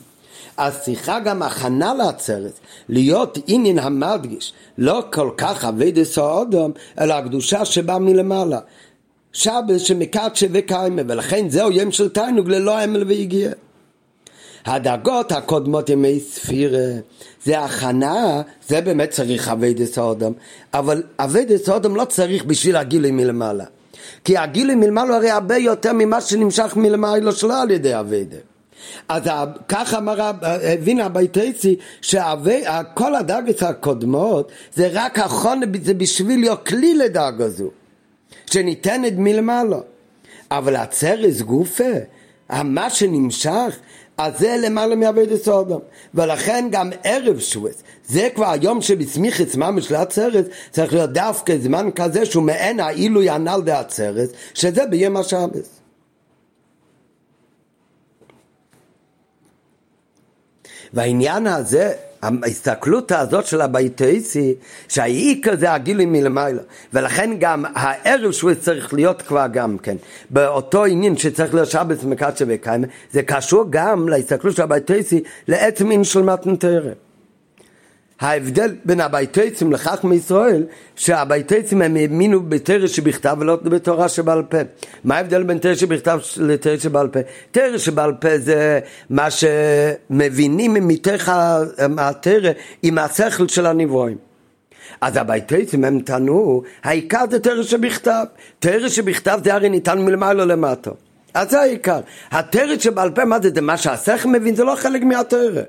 אז צריכה גם הכנה לעצרת, להיות עניין המדגיש, לא כל כך עבודת האדם, אלא הקדושה שבאה מלמעלה. שבת שמקדשא וקיימא, ולכן זהו יום של תענוג ללא עמל ויגיעה. הדרגות הקודמות ימי ספירה, זה הכנה, זה באמת צריך עבודת האדם, אבל עבודת האדם לא צריך בשביל הגילוי מלמעלה. כי הגילוי מלמעלה הרי הרבה יותר ממה שנמשך מלמעלה שלא על ידי עבודה. אז ככה אמר, הבין הבייתוסי שכל הדרגות הקודמות זה רק הכנה, זה בשביל להיות כלי לדרגה זו. שניתנת מלמעלה. אבל הצרס גופה, מה שנמשך, אז זה למעלה מעבד סודום. ולכן גם ערב שבועס, זה כבר היום שבסמיכת ממש לעצרת, צריך להיות דווקא זמן כזה שהוא מעין העילוי הנ"ל דעצרת, שזה ביום השבס. והעניין הזה ההסתכלות הזאת של הביתאיסי, שהעיקר זה הגילוי מלמעלה, ולכן גם הערב שהוא צריך להיות כבר גם כן, באותו עניין שצריך להיות שבת מקדשה וקיימה, זה קשור גם להסתכלות של הביתאיסי לעצם עניין של מתנתרא. ההבדל בין הביתייצים לחכמי ישראל, שהביתייצים הם האמינו בתרא שבכתב ולא בתורה שבעל פה. מה ההבדל בין תרא שבכתב לתרא שבעל פה? תרא שבעל פה זה מה שמבינים מתוך התרא עם השכל של הנברואים. אז הביתייצים הם טענו, העיקר זה תרא שבכתב. תרא שבכתב זה הרי ניתן מלמעלה למטה. אז זה העיקר. התרא שבעל פה, מה זה? זה מה שהשכל מבין, זה לא חלק מהתרא.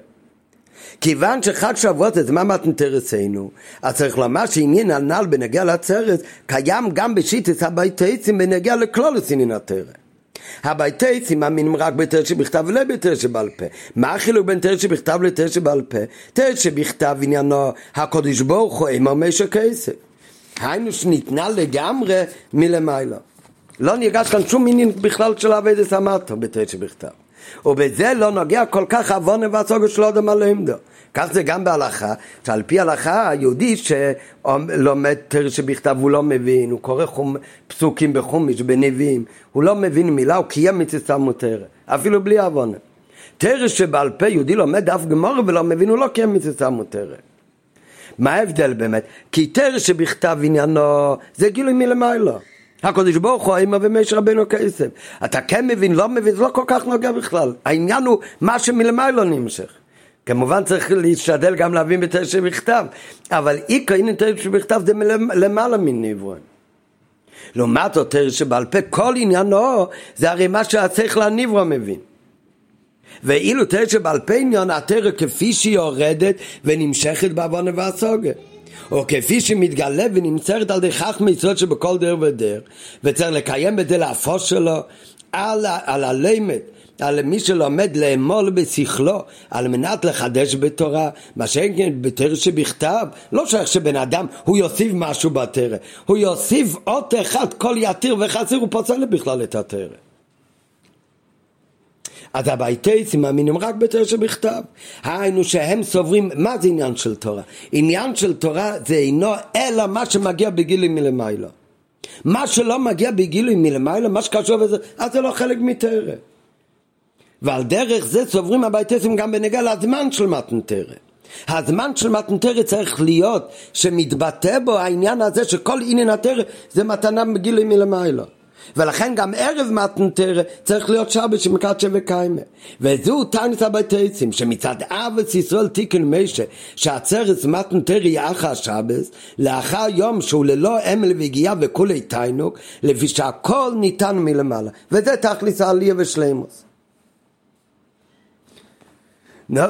כיוון שחג שבועות זה זמן מתנתרסנו, אז צריך לומר שעניין הנ"ל בנגיע לעצרת קיים גם בשיטת הביתייצים בנגיע לכלולוס עניין התרא. הביתייצים מאמינים רק בתרא שבכתב ולא בתרא שבעל פה. מה החילוק בין תרא שבכתב לתרא שבעל פה? תרא שבכתב עניינו הקודש ברוך הוא אמר משק כסף. היינו שניתנה לגמרי מלמעלה. לא נרגש כאן שום עניין בכלל של אביידס המטו בתרא שבכתב. ובזה לא נוגע כל כך עוונה והסוגר של אדם הלמדו. כך זה גם בהלכה, שעל פי הלכה היהודי שלומד תרא שבכתב הוא לא מבין, הוא קורא חום, פסוקים בחומיש, בנביאים, הוא לא מבין מילה, הוא קיים מצווה מותרת, אפילו בלי עוונה. תרא שבעל פה יהודי לומד דף גמור ולא מבין, הוא לא קיים מצווה מותרת. מה ההבדל באמת? כי תרא שבכתב עניינו זה גילוי מלמעלה. הקדוש ברוך הוא אימא ומש רבנו כסף. אתה כן מבין, לא מבין, זה לא כל כך נוגע בכלל. העניין הוא מה שמלמעלה נמשך. כמובן צריך להשתדל גם להבין בתרא שבכתב, אבל איקר הנה תרא שבכתב זה למעלה מנבואים. לעומת זאת שבעל פה כל עניינו זה הרי מה שהשכל הנברא מבין. ואילו תרא שבעל פה עניין התרא כפי שהיא יורדת ונמשכת בעוונה והסוגה. או כפי שמתגלה ונמצאת על ידי כך מצוות שבכל דרך ודרך וצריך לקיים את זה להפוש שלו על, על הלימד על מי שלומד לאמול בשכלו על מנת לחדש בתורה מה שאין כן בתרא שבכתב לא שייך שבן אדם הוא יוסיף משהו בתרא הוא יוסיף אות אחד כל יתיר וחסיר הוא פוסל בכלל את התרא אז הבייטייסים מאמינים רק בתרא שבכתב. היינו שהם סוברים, מה זה עניין של תורה? עניין של תורה זה אינו אלא מה שמגיע בגילוי מלמעלה. מה שלא מגיע בגילוי מלמעלה, מה שקשור בזה, אז זה לא חלק מתרא. ועל דרך זה סוברים הבייטייסים גם בנגע לזמן של מתנתרא. הזמן של מתנתרא צריך להיות שמתבטא בו העניין הזה שכל עניין התרא זה מתנה בגילוי מלמעלה. ולכן גם ערב מתנתר צריך להיות שבת שמקדשה וקיימה וזו טענת הבייטייצים שמצד אבס ישראל תיקן משה שהעצרת מתנתר יהיה אחר השבת לאחר יום שהוא ללא אמל והגיעה וכולי תיינוק לפי שהכל ניתן מלמעלה וזה תכלס העלייה ושלימוס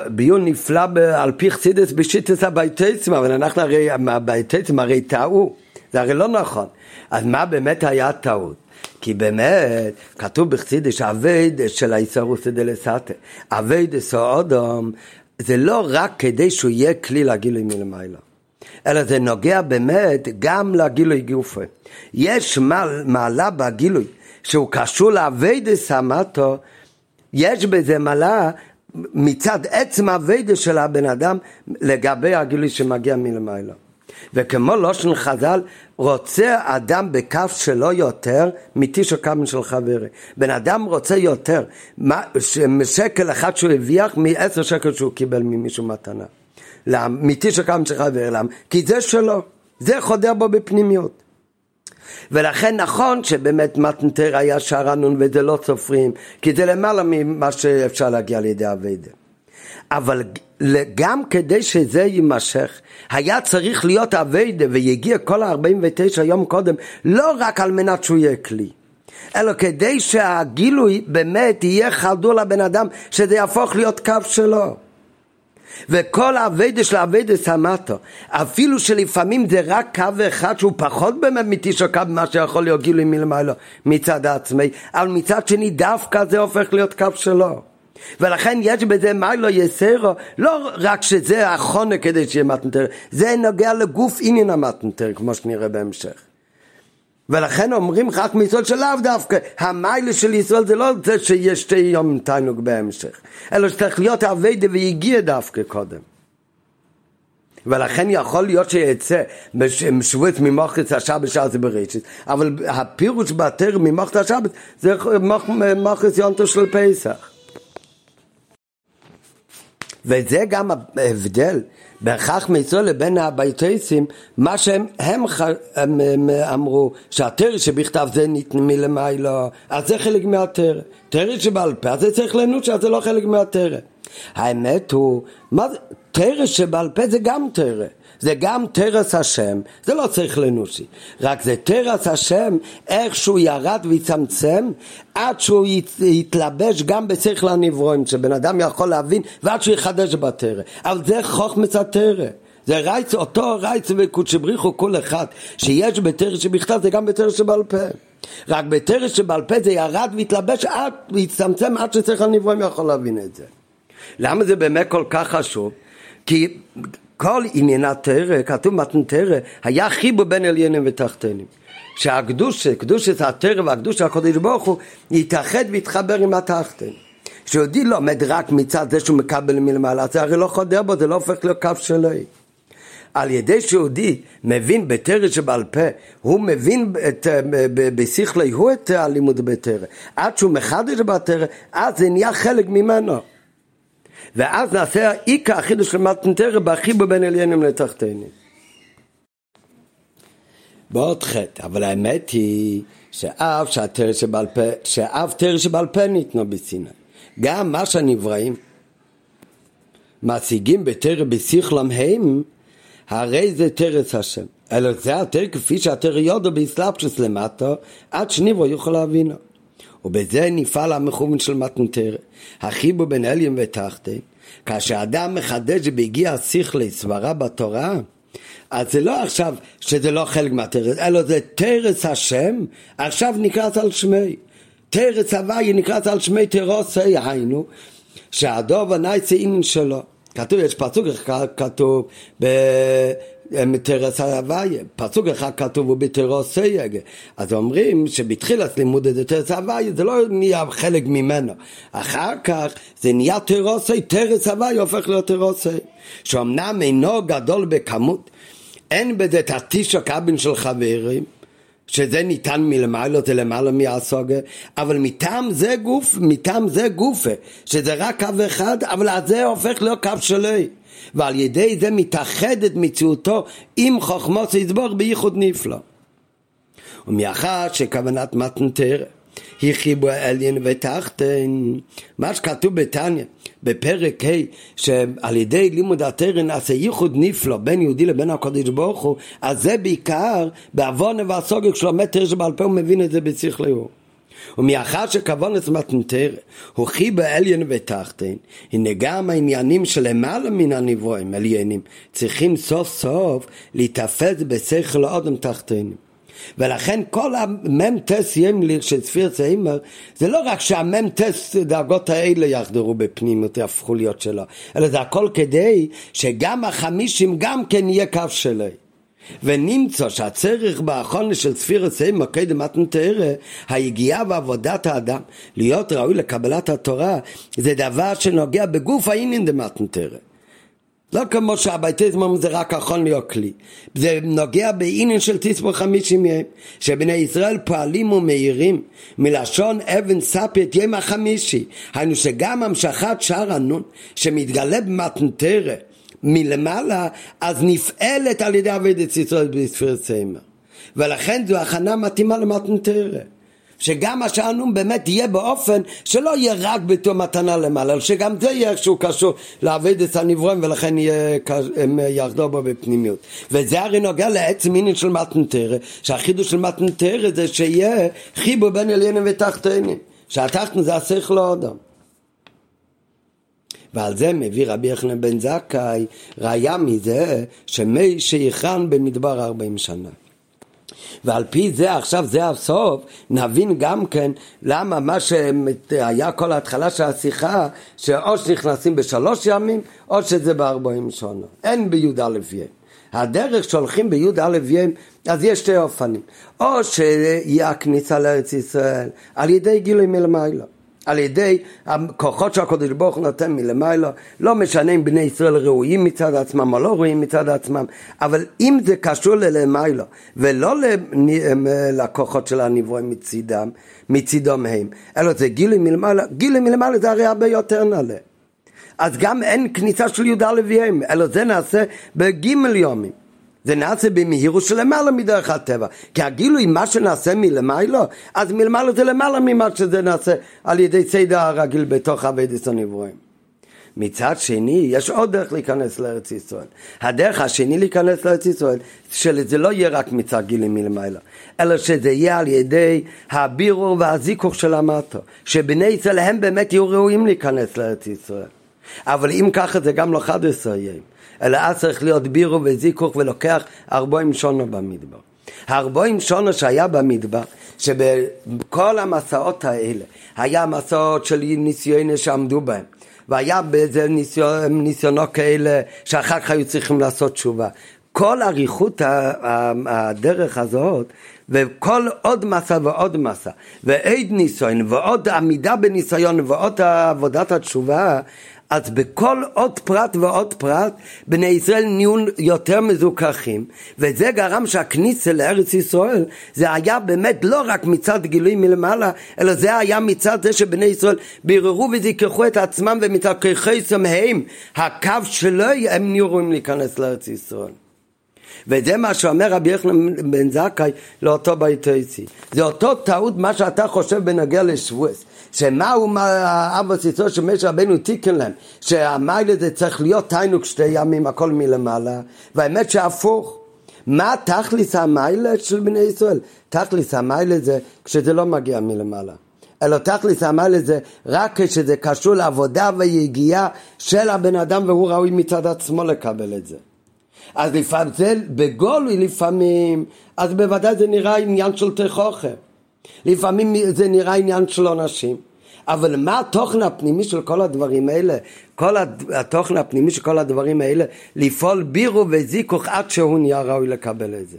ביאור נפלא על פי חסידות בשיטת הבייתוסים, אבל אנחנו הרי, הבייתוסים הרי טעו, זה הרי לא נכון. אז מה באמת היה טעות? כי באמת, כתוב בחסידות, עבודה של אתערותא דלתתא, עבודת אדם, זה לא רק כדי שהוא יהיה כלי לגילוי מלמעלה. אלא זה נוגע באמת גם לגילוי גופו. יש מעל, מעלה בגילוי שהוא קשור לעבודת המטה, יש בזה מעלה מצד עצם אביידס של הבן אדם לגבי הגילוי שמגיע מלמעלה. וכמו לושן חז"ל, רוצה אדם בכף שלו יותר מתשע כמה של חברי. בן אדם רוצה יותר משקל אחד שהוא הרוויח מעשר שקל שהוא קיבל ממישהו מתנה. למה? מתשע כמה של חברי. למה? כי זה שלו. זה חודר בו בפנימיות. ולכן נכון שבאמת מתנתר היה שערנון וזה לא סופרים, כי זה למעלה ממה שאפשר להגיע לידי אביידה. אבל גם כדי שזה יימשך, היה צריך להיות אביידה ויגיע כל ה-49 יום קודם, לא רק על מנת שהוא יהיה כלי. אלא כדי שהגילוי באמת יהיה חדור לבן אדם, שזה יהפוך להיות קו שלו. וכל האביידה של האביידה סמטו, אפילו שלפעמים זה רק קו אחד שהוא פחות באמת מתשע קו ממה שיכול להיות גילוי מלמעלה מצד העצמי, אבל מצד שני דווקא זה הופך להיות קו שלו. ולכן יש בזה מיילו יסרו, לא רק שזה החונה כדי שיהיה מתנתר, זה נוגע לגוף עניין המתנתר, כמו שנראה בהמשך. ולכן אומרים רק מיסוד של לאו דווקא, המיילה של ישראל זה לא זה שיש שתי יום תענוג בהמשך, אלא שצריך להיות אביידה והגיע דווקא קודם. ולכן יכול להיות שיצא משווית ממוחץ השבת שעה זה בראשית, אבל הפירוש בתר ממוחץ השבת זה מוחץ יונטו של פסח. וזה גם ההבדל בין חכמי ישראל לבין הבייטייסים, מה שהם הם, הם, הם אמרו, שהתרא שבכתב זה ניתן מלמעלה, אז זה חלק מהתרא. תרא שבעל פה, אז זה צריך לענות שזה לא חלק מהתרא. האמת הוא, מה זה, תרא שבעל פה זה גם תרא. זה גם תרס השם, זה לא צריך לנוסי, רק זה תרס השם, איך שהוא ירד והצמצם, עד שהוא יתלבש גם בשכל הנברואים, שבן אדם יכול להבין, ועד שהוא יחדש בתרא. אבל זה חוכמת התרא. זה רייץ, אותו רייץ וקודשי בריחו כל אחד שיש בתרא שבכתב זה גם בתרא שבעל פה. רק בתרא שבעל פה זה ירד והתלבש עד, והצטמצם עד שצריך הנברואים יכול להבין את זה. למה זה באמת כל כך חשוב? כי כל עניין התרא, כתוב מתנתרא, היה חיבור בין עליינים ותחתנים. שהקדושה, קדושת התרא והקדושה הקודש ברוך הוא, יתאחד ויתחבר עם התחתן. שיהודי לומד רק מצד זה שהוא מקבל מלמעלה, זה הרי לא חודר בו, זה לא הופך להיות קו שלו. על ידי שיהודי מבין בתרא שבעל פה, הוא מבין בשכלי הוא את הלימוד בתרא, עד שהוא מחדש בתרא, אז זה נהיה חלק ממנו. ואז נעשה עיקר החידוש של מתנתרא בחיבור בין עליינים לתחתינים. בעוד חטא, אבל האמת היא שאף שהתרא שבעל פה, שאף תרא שבעל פה ניתנו בסיני. גם מה שהנבראים משיגים בתרא בשכלם הם, הרי זה תרס השם. אלא זה התרא כפי שהתרא יודו באסלאפשוס למטה, עד שניבו יוכל להבינו. ובזה נפעל המכוון של מתנתרא. החיבור בין אליין ותחתין, כאשר אדם מחדש בהגיע השכלי סברה בתורה, אז זה לא עכשיו שזה לא חלק מהתרס, אלא זה תרס השם, עכשיו נקראת על שמי. תרס הוואי נקראת על שמי תרוסי, היינו, שהדוב הנייצה אינן שלו. כתוב, יש פסוק כתוב בתרס הוויה, פסוק אחד כתוב הוא בתרוס סייג, אז אומרים שבתחילת לימוד את תרס הוויה זה לא נהיה חלק ממנו, אחר כך זה נהיה תרוסי, תרס הוויה הופך להיות תרוסי, שאומנם אינו גדול בכמות, אין בזה את הטישו קבין של חברים, שזה ניתן מלמעלה, זה למעלה מהסוגה, אבל מטעם זה גוף, מטעם זה גופה, שזה רק קו אחד, אבל זה הופך להיות קו שלי. ועל ידי זה מתאחדת מציאותו עם חוכמות יסבור בייחוד נפלא. ומאחר שכוונת מתנתר היא חיבור עליין ותחתן, מה שכתוב בתניא, בפרק ה' שעל ידי לימוד התרא נעשה ייחוד נפלא בין יהודי לבין הקודש ברוך הוא אז זה בעיקר בעוון והסוגר כשלומד תרא שבעל פה הוא מבין את זה בשכלי הוא ומאחר שכוונס מתנתר הוא חיבה עליין ותחתן הנה גם העניינים שלמעלה מן הנברואים עליינים צריכים סוף סוף להתאפס בשכל האודם תחתנים ולכן כל המ"ט ימליר של ספיר ציימר זה לא רק שהמ"ט דאגות האלה יחדרו בפנימיות יהפכו להיות שלו אלא זה הכל כדי שגם החמישים גם כן יהיה קו שלי ונמצא שהצריך באחרונה של ספיר ציימר קדם מתנתרא היגיעה ועבודת האדם להיות ראוי לקבלת התורה זה דבר שנוגע בגוף העניין דמתנתרא לא כמו שהבייטיזם זה רק יכול להיות כלי. זה נוגע בעניין של תספור חמישים יום, שבני ישראל פועלים ומאירים מלשון אבן ספי את יום החמישי. היינו שגם המשכת שער הנון שמתגלה במתנתרא מלמעלה, אז נפעלת על ידי אבידת ישראל בספיר סיימר. ולכן זו הכנה מתאימה למתנתרא. שגם השענון באמת יהיה באופן שלא יהיה רק בתור מתנה למעלה, אלא שגם זה יהיה איכשהו קשור לעבד את הנברואים ולכן יהיה, יחדור בו בפנימיות. וזה הרי נוגע לעצם עניין של מתנתרא, שהחידוש של מתנתרא זה שיהיה חיבור בין עליינים ותחתינים, שהתחתן זה השכל האדם. ועל זה מביא רבי יחנן בן זכאי ראיה מזה שמי שיכרן במדבר ארבעים שנה. ועל פי זה עכשיו זה הסוף נבין גם כן למה מה שהיה כל ההתחלה של השיחה שאו שנכנסים בשלוש ימים או שזה בארבעים שונה אין בי"א יום. הדרך שהולכים בי"א יום אז יש שתי אופנים. או שיהיה הכניסה לארץ ישראל על ידי גילוי מלמעלה על ידי הכוחות שהקדוש ברוך הוא נותן מלמעלה, לא משנה אם בני ישראל ראויים מצד עצמם או לא ראויים מצד עצמם, אבל אם זה קשור ללמעלה ולא לכוחות של הנברואים מצידם, מצידם הם, אלא זה גילי מלמעלה, גילי מלמעלה זה הרי הרבה יותר נעלה. אז גם אין כניסה של י"א יום, אלא זה נעשה בגימל יומים. זה נעשה במהירות שלמעלה מדרך הטבע. כי הגילוי, מה שנעשה מלמעלה, אז מלמעלה זה למעלה ממה שזה נעשה על ידי סדר הרגיל בתוך אביידס הנברואים. מצד שני, יש עוד דרך להיכנס לארץ ישראל. הדרך השני להיכנס לארץ ישראל, שזה לא יהיה רק מצד גילים מלמעלה, אלא שזה יהיה על ידי הבירור והזיכוך של המטו, שבני ישראל הם באמת יהיו ראויים להיכנס לארץ ישראל. אבל אם ככה זה גם לא חד עשרה יהיה. אלא אז צריך להיות בירו וזיכוך ולוקח ארבעים שונו במדבר. הארבעים שונו שהיה במדבר, שבכל המסעות האלה, היה מסעות של ניסיונות שעמדו בהם, והיה באיזה ניסיונות כאלה שאחר כך היו צריכים לעשות תשובה. כל אריכות הדרך הזאת וכל עוד מסע ועוד מסע ועד ניסיון ועוד עמידה בניסיון ועוד עבודת התשובה אז בכל עוד פרט ועוד פרט בני ישראל נהיו יותר מזוכחים וזה גרם שהכניסה לארץ ישראל זה היה באמת לא רק מצד גילוי מלמעלה אלא זה היה מצד זה שבני ישראל ביררו וזיככו את עצמם ומצד ככי סמהם הקו שלו הם נהיו רואים להיכנס לארץ ישראל וזה מה שאומר רבי יחנן בן זכאי לאותו בית איסי. זה אותו טעות מה שאתה חושב בנוגע לשבועס. שמהו אבא סיסו שמשה רבנו תיקן להם, שהמיילה זה צריך להיות תיינוק שתי ימים, הכל מלמעלה, והאמת שהפוך. מה תכליס המיילה של בני ישראל? תכליס המיילה זה כשזה לא מגיע מלמעלה. אלא תכליס המיילה זה רק כשזה קשור לעבודה ויגיעה של הבן אדם והוא ראוי מצד עצמו לקבל את זה. אז לפעמים זה בגולוי לפעמים, אז בוודאי זה נראה עניין של תכוכר. לפעמים זה נראה עניין של עונשים. אבל מה התוכן הפנימי של כל הדברים האלה? כל התוכן הפנימי של כל הדברים האלה, לפעול בירו וזיכוך עד שהוא נהיה ראוי לקבל את זה.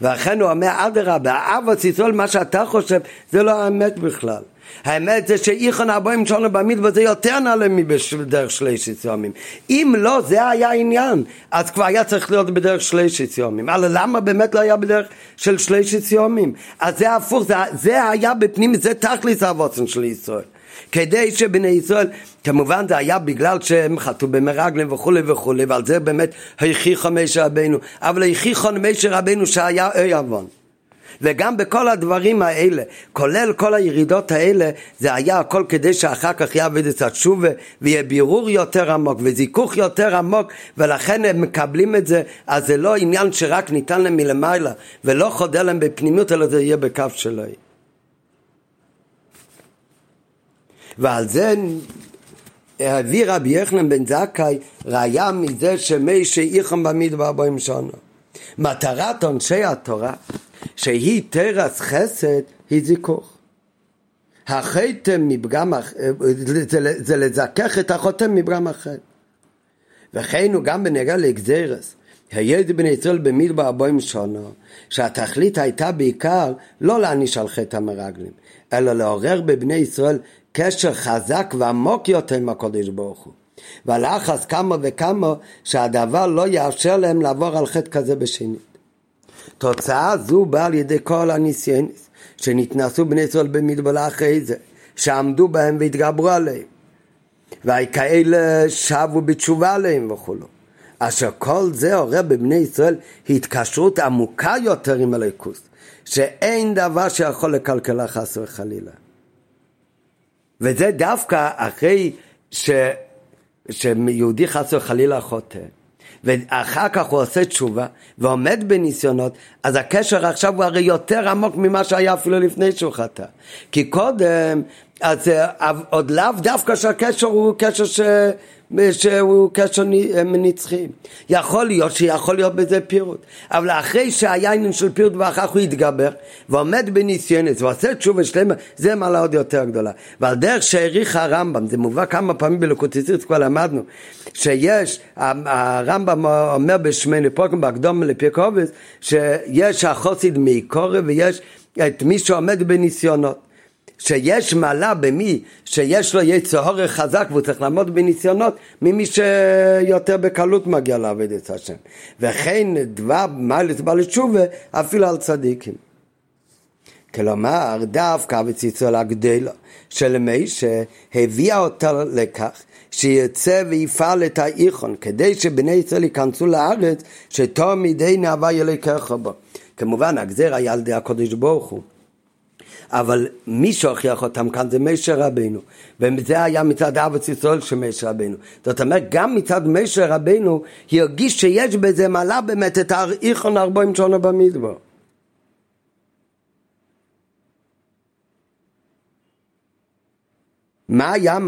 ואכן הוא אומר, אדרבה, אבא ציטול, מה שאתה חושב, זה לא האמת בכלל. האמת זה שאיכון ארבעים שונו במדבר זה יותר נעלה מבדרך שלישית יומים. אם לא, זה היה העניין, אז כבר היה צריך להיות בדרך שלישית יומים. אבל למה באמת לא היה בדרך של שלישית יומים? אז זה הפוך, זה, זה היה בפנים, זה תכלס האבוצן של ישראל. כדי שבני ישראל, כמובן זה היה בגלל שהם חטאו במרגלים וכולי וכולי, ועל זה באמת הכיחו משה רבנו, אבל הכיחו משה רבנו שהיה אי עוון. וגם בכל הדברים האלה, כולל כל הירידות האלה, זה היה הכל כדי שאחר כך יעבד את התשובה ויהיה בירור יותר עמוק וזיכוך יותר עמוק ולכן הם מקבלים את זה, אז זה לא עניין שרק ניתן להם מלמעלה ולא חודר להם בפנימיות אלא זה יהיה בקו שלו. ועל זה הביא רבי יחנן בן זכאי ראיה מזה שמי שאיכם במדבר בו שנה. מטרת עונשי התורה שהיא תרס חסד היא זיכוך. החטא מפגם, זה, זה לזכך את החותם מפגם החטא. וכן הוא גם בנגע לגזרס. היד בני ישראל במדבר ארבעים שונו, שהתכלית הייתה בעיקר לא להעניש על חטא המרגלים, אלא לעורר בבני ישראל קשר חזק ועמוק יותר עם הקודש ברוך הוא. והלחץ כמה וכמה שהדבר לא יאפשר להם לעבור על חטא כזה בשנית. תוצאה זו באה על ידי כל הניסיונס שנתנסו בני ישראל במדבר אחרי זה, שעמדו בהם והתגברו עליהם. וכאלה שבו בתשובה עליהם וכולו. אשר כל זה עורר בבני ישראל התקשרות עמוקה יותר עם הליכוס, שאין דבר שיכול לקלקלה חס וחלילה. וזה דווקא אחרי ש... שיהודי חס וחלילה חוטא. ואחר כך הוא עושה תשובה ועומד בניסיונות, אז הקשר עכשיו הוא הרי יותר עמוק ממה שהיה אפילו לפני שהוא חטא. כי קודם, אז אה, עוד לאו דווקא שהקשר הוא קשר ש... שהוא קשר נצחי. יכול להיות שיכול להיות בזה פירוט, אבל אחרי שהיה עניין של פירוט ואחר כך הוא יתגבר ועומד בניסיונת ועושה תשובה שלמה, זה מעלה עוד יותר גדולה. ועל דרך שהעריך הרמב"ם, זה מובא כמה פעמים בלקוטיציץ, כבר למדנו, שיש, הרמב"ם אומר בשמי פרוקם בהקדום לפיקובס, שיש החוסיד מעיקורי ויש את מי שעומד בניסיונות. שיש מעלה במי שיש לו יצר הורך חזק והוא צריך לעמוד בניסיונות ממי שיותר בקלות מגיע לעבוד את השם. וכן דבר מעלת בעל תשובה אפילו על צדיקים. כלומר דווקא בציצול הגדלו של מי שהביאה אותה לכך שיצא ויפעל את האיכון כדי שבני ישראל ייכנסו לארץ שתום מדי נאווה ילקח בו. כמובן הגזר היה על ידי הקודש ברוך הוא אבל מי שהוכיח אותם כאן זה מישר רבינו וזה היה מצד אבץ ישראל של מישר רבינו זאת אומרת גם מצד מישר רבינו הרגיש שיש בזה מעלה באמת את האיכון ארבעים שונה במדבר מה היה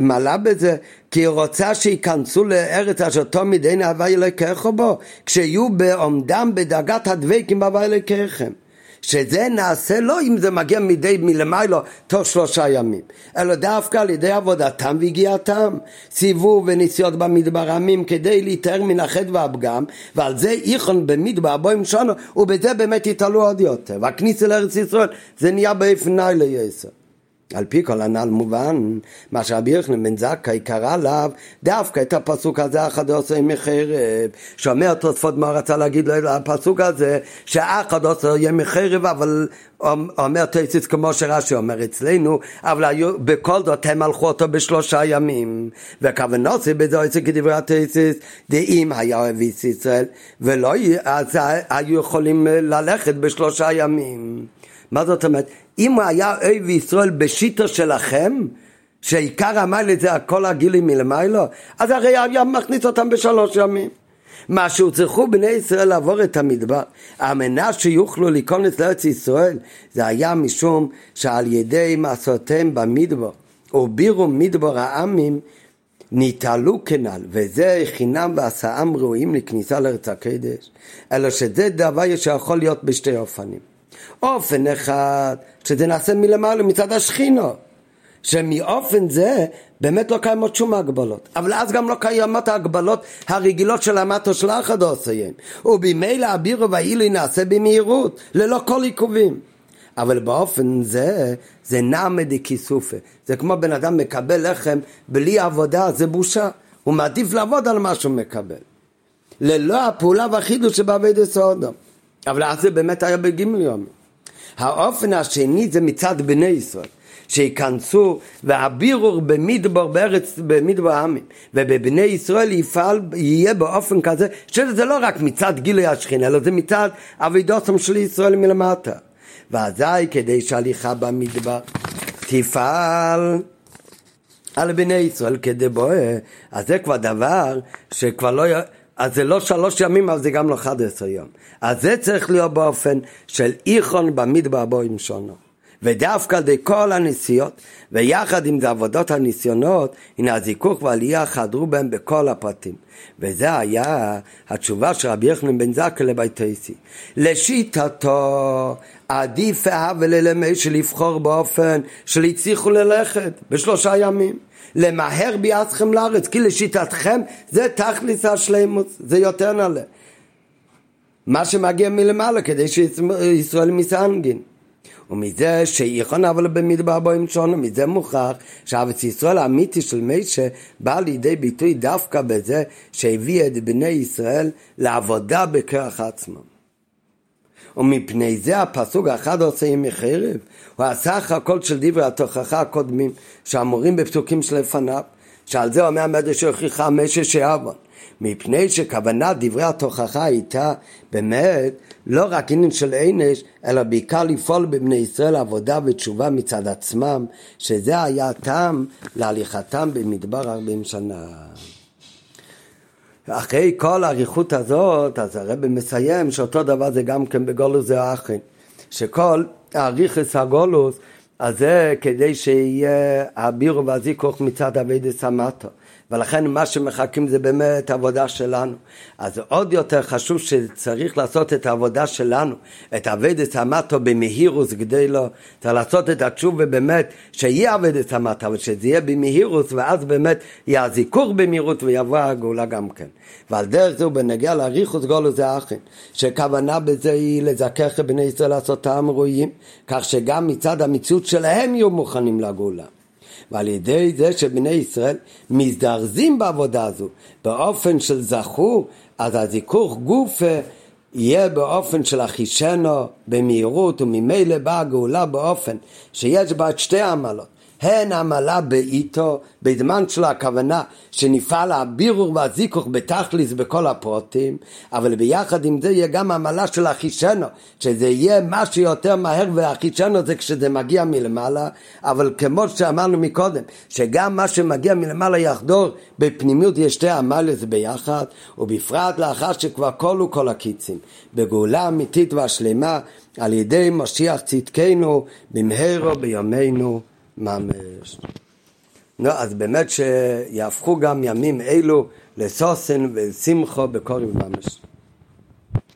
מעלה בזה? כי היא רוצה שייכנסו לארץ אשר תמיד אין הווה אלוקיך בו, כשיהיו בעומדם בדרגת הדבקים בהווה אלוקיכם. שזה נעשה לא אם זה מגיע מדי מלמיילו תוך שלושה ימים, אלא דווקא על ידי עבודתם והגיעתם, סיבוב ונסיעות במדבר עמים כדי להיטהר מן החטא והפגם, ועל זה איכון במדבר בוים שונו, ובזה באמת יתעלו עוד יותר. והכניסה לארץ ישראל זה נהיה באופן נאי ליסר. על פי כל הנ"ל מובן, מה שרבי יוחנן בן זכאי קרא עליו דווקא את הפסוק הזה אחד עושה מחרב, שאומר תוספות מה רצה להגיד לו הפסוק הזה, שאחד עושה יהיה מחרב, אבל אומר תסיס כמו שרש"י אומר אצלנו, אבל היו, בכל זאת הם הלכו אותו בשלושה ימים, וכוונוסי בזה עושה כדברי התסיס, דאם היה אוהב ישראל, ולא אז היו יכולים ללכת בשלושה ימים. מה זאת אומרת? אם היה אוהב ישראל בשיטה שלכם, שעיקר המיילה זה הכל הגילים מלמיילו, אז הרי היה מכניס אותם בשלוש ימים. מה שהוצרכו בני ישראל לעבור את המדבר, המנה שיוכלו להיכנס לארץ ישראל, זה היה משום שעל ידי מעשותיהם במדבר, ובירו מדבר העמים, נתעלו כנ"ל, וזה חינם והסעם ראויים לכניסה לארץ הקדש, אלא שזה דבר שיכול להיות בשתי אופנים. אופן אחד, שזה נעשה מלמעלה מצד השכינו, שמאופן זה באמת לא קיימות שום הגבלות, אבל אז גם לא קיימות ההגבלות הרגילות של המטו של אחד עושים, ובמילא הבירו והאילי נעשה במהירות, ללא כל עיכובים. אבל באופן זה, זה נעמא דכיסופה. זה כמו בן אדם מקבל לחם בלי עבודה, זה בושה. הוא מעדיף לעבוד על מה שהוא מקבל. ללא הפעולה והחידוש שבעבד סודום. אבל אז זה באמת היה בגימל יום. האופן השני זה מצד בני ישראל. שייכנסו והבירור במדבר בארץ, במדבר העמים ובבני ישראל יפעל, יהיה באופן כזה שזה לא רק מצד גילוי השכינה אלא זה מצד אבידוסם של ישראל מלמטה ואזי כדי שהליכה במדבר תפעל על בני ישראל כדי בואה אז זה כבר דבר שכבר לא אז זה לא שלוש ימים, אבל זה גם לא אחד עשר יום. אז זה צריך להיות באופן של איכון במדבר בו עם שונו. ודווקא ידי כל הנסיעות, ויחד עם זה עבודות הניסיונות, הנה הזיכוך והעלייה חדרו בהם בכל הפרטים. וזה היה התשובה של רבי יחנן בן זקה לביתייסי. לשיטתו, עדיף אהב וללמד שלבחור באופן של הצליחו ללכת בשלושה ימים. למהר ביעצכם לארץ, כי לשיטתכם זה תכלס השלימות, זה יותר נעלה. מה שמגיע מלמעלה כדי שישראל מסנגין. ומזה שיכון אבל במדבר בו עם שונו, מזה מוכח שהארץ ישראל האמיתי של מישה בא לידי ביטוי דווקא בזה שהביא את בני ישראל לעבודה בכרך עצמם. ומפני זה הפסוק האחד עושה ימי חרב, הוא הסך הכל של דברי התוכחה הקודמים שאמורים בפסוקים שלפניו, שעל זה אומר המדרש שהוכיחה משש שעוון. מפני שכוונת דברי התוכחה הייתה באמת לא רק עניין של ענש, אלא בעיקר לפעול בבני ישראל עבודה ותשובה מצד עצמם, שזה היה הטעם להליכתם במדבר ארבעים שנה. אחרי כל האריכות הזאת, אז הרב מסיים שאותו דבר זה גם כן בגולוס זה האחים. שכל האריכס הגולוס, אז זה כדי שיהיה הבירו והזיכוך מצד אבי דסמטו. ולכן מה שמחכים זה באמת עבודה שלנו. אז עוד יותר חשוב שצריך לעשות את העבודה שלנו, את אבדת המטו במהירוס כדי לו, צריך לעשות את התשובה באמת, שיהיה אבדת המטו, אבל שזה יהיה במהירוס, ואז באמת יהיה הזיכוך במהירות ויבוא הגאולה גם כן. ועל דרך הוא בנגיע לאריכוס גולו זה אחים, שכוונה בזה היא לזכך בני ישראל לעשות טעם ראויים, כך שגם מצד המציאות שלהם יהיו מוכנים לגאולה. ועל ידי זה שבני ישראל מזדרזים בעבודה הזו באופן של זכו, אז הזיכוך גוף יהיה באופן של אחישנו במהירות וממילא באה הגאולה באופן שיש בה שתי עמלות הן עמלה בעיתו, בזמן שלו הכוונה שנפעל הבירור והזיכוך בתכליס בכל הפרוטים, אבל ביחד עם זה יהיה גם עמלה של אחישנו, שזה יהיה מה שיותר מהר ואחישנו זה כשזה מגיע מלמעלה, אבל כמו שאמרנו מקודם, שגם מה שמגיע מלמעלה יחדור בפנימיות יש שתי עמלס ביחד, ובפרט לאחר שכבר כלו כל הקיצים, בגאולה אמיתית והשלמה על ידי משיח צדקנו במהרו בימינו ממש. נו, אז באמת שיהפכו גם ימים אלו לסוסן ושמחו בקורים ממש.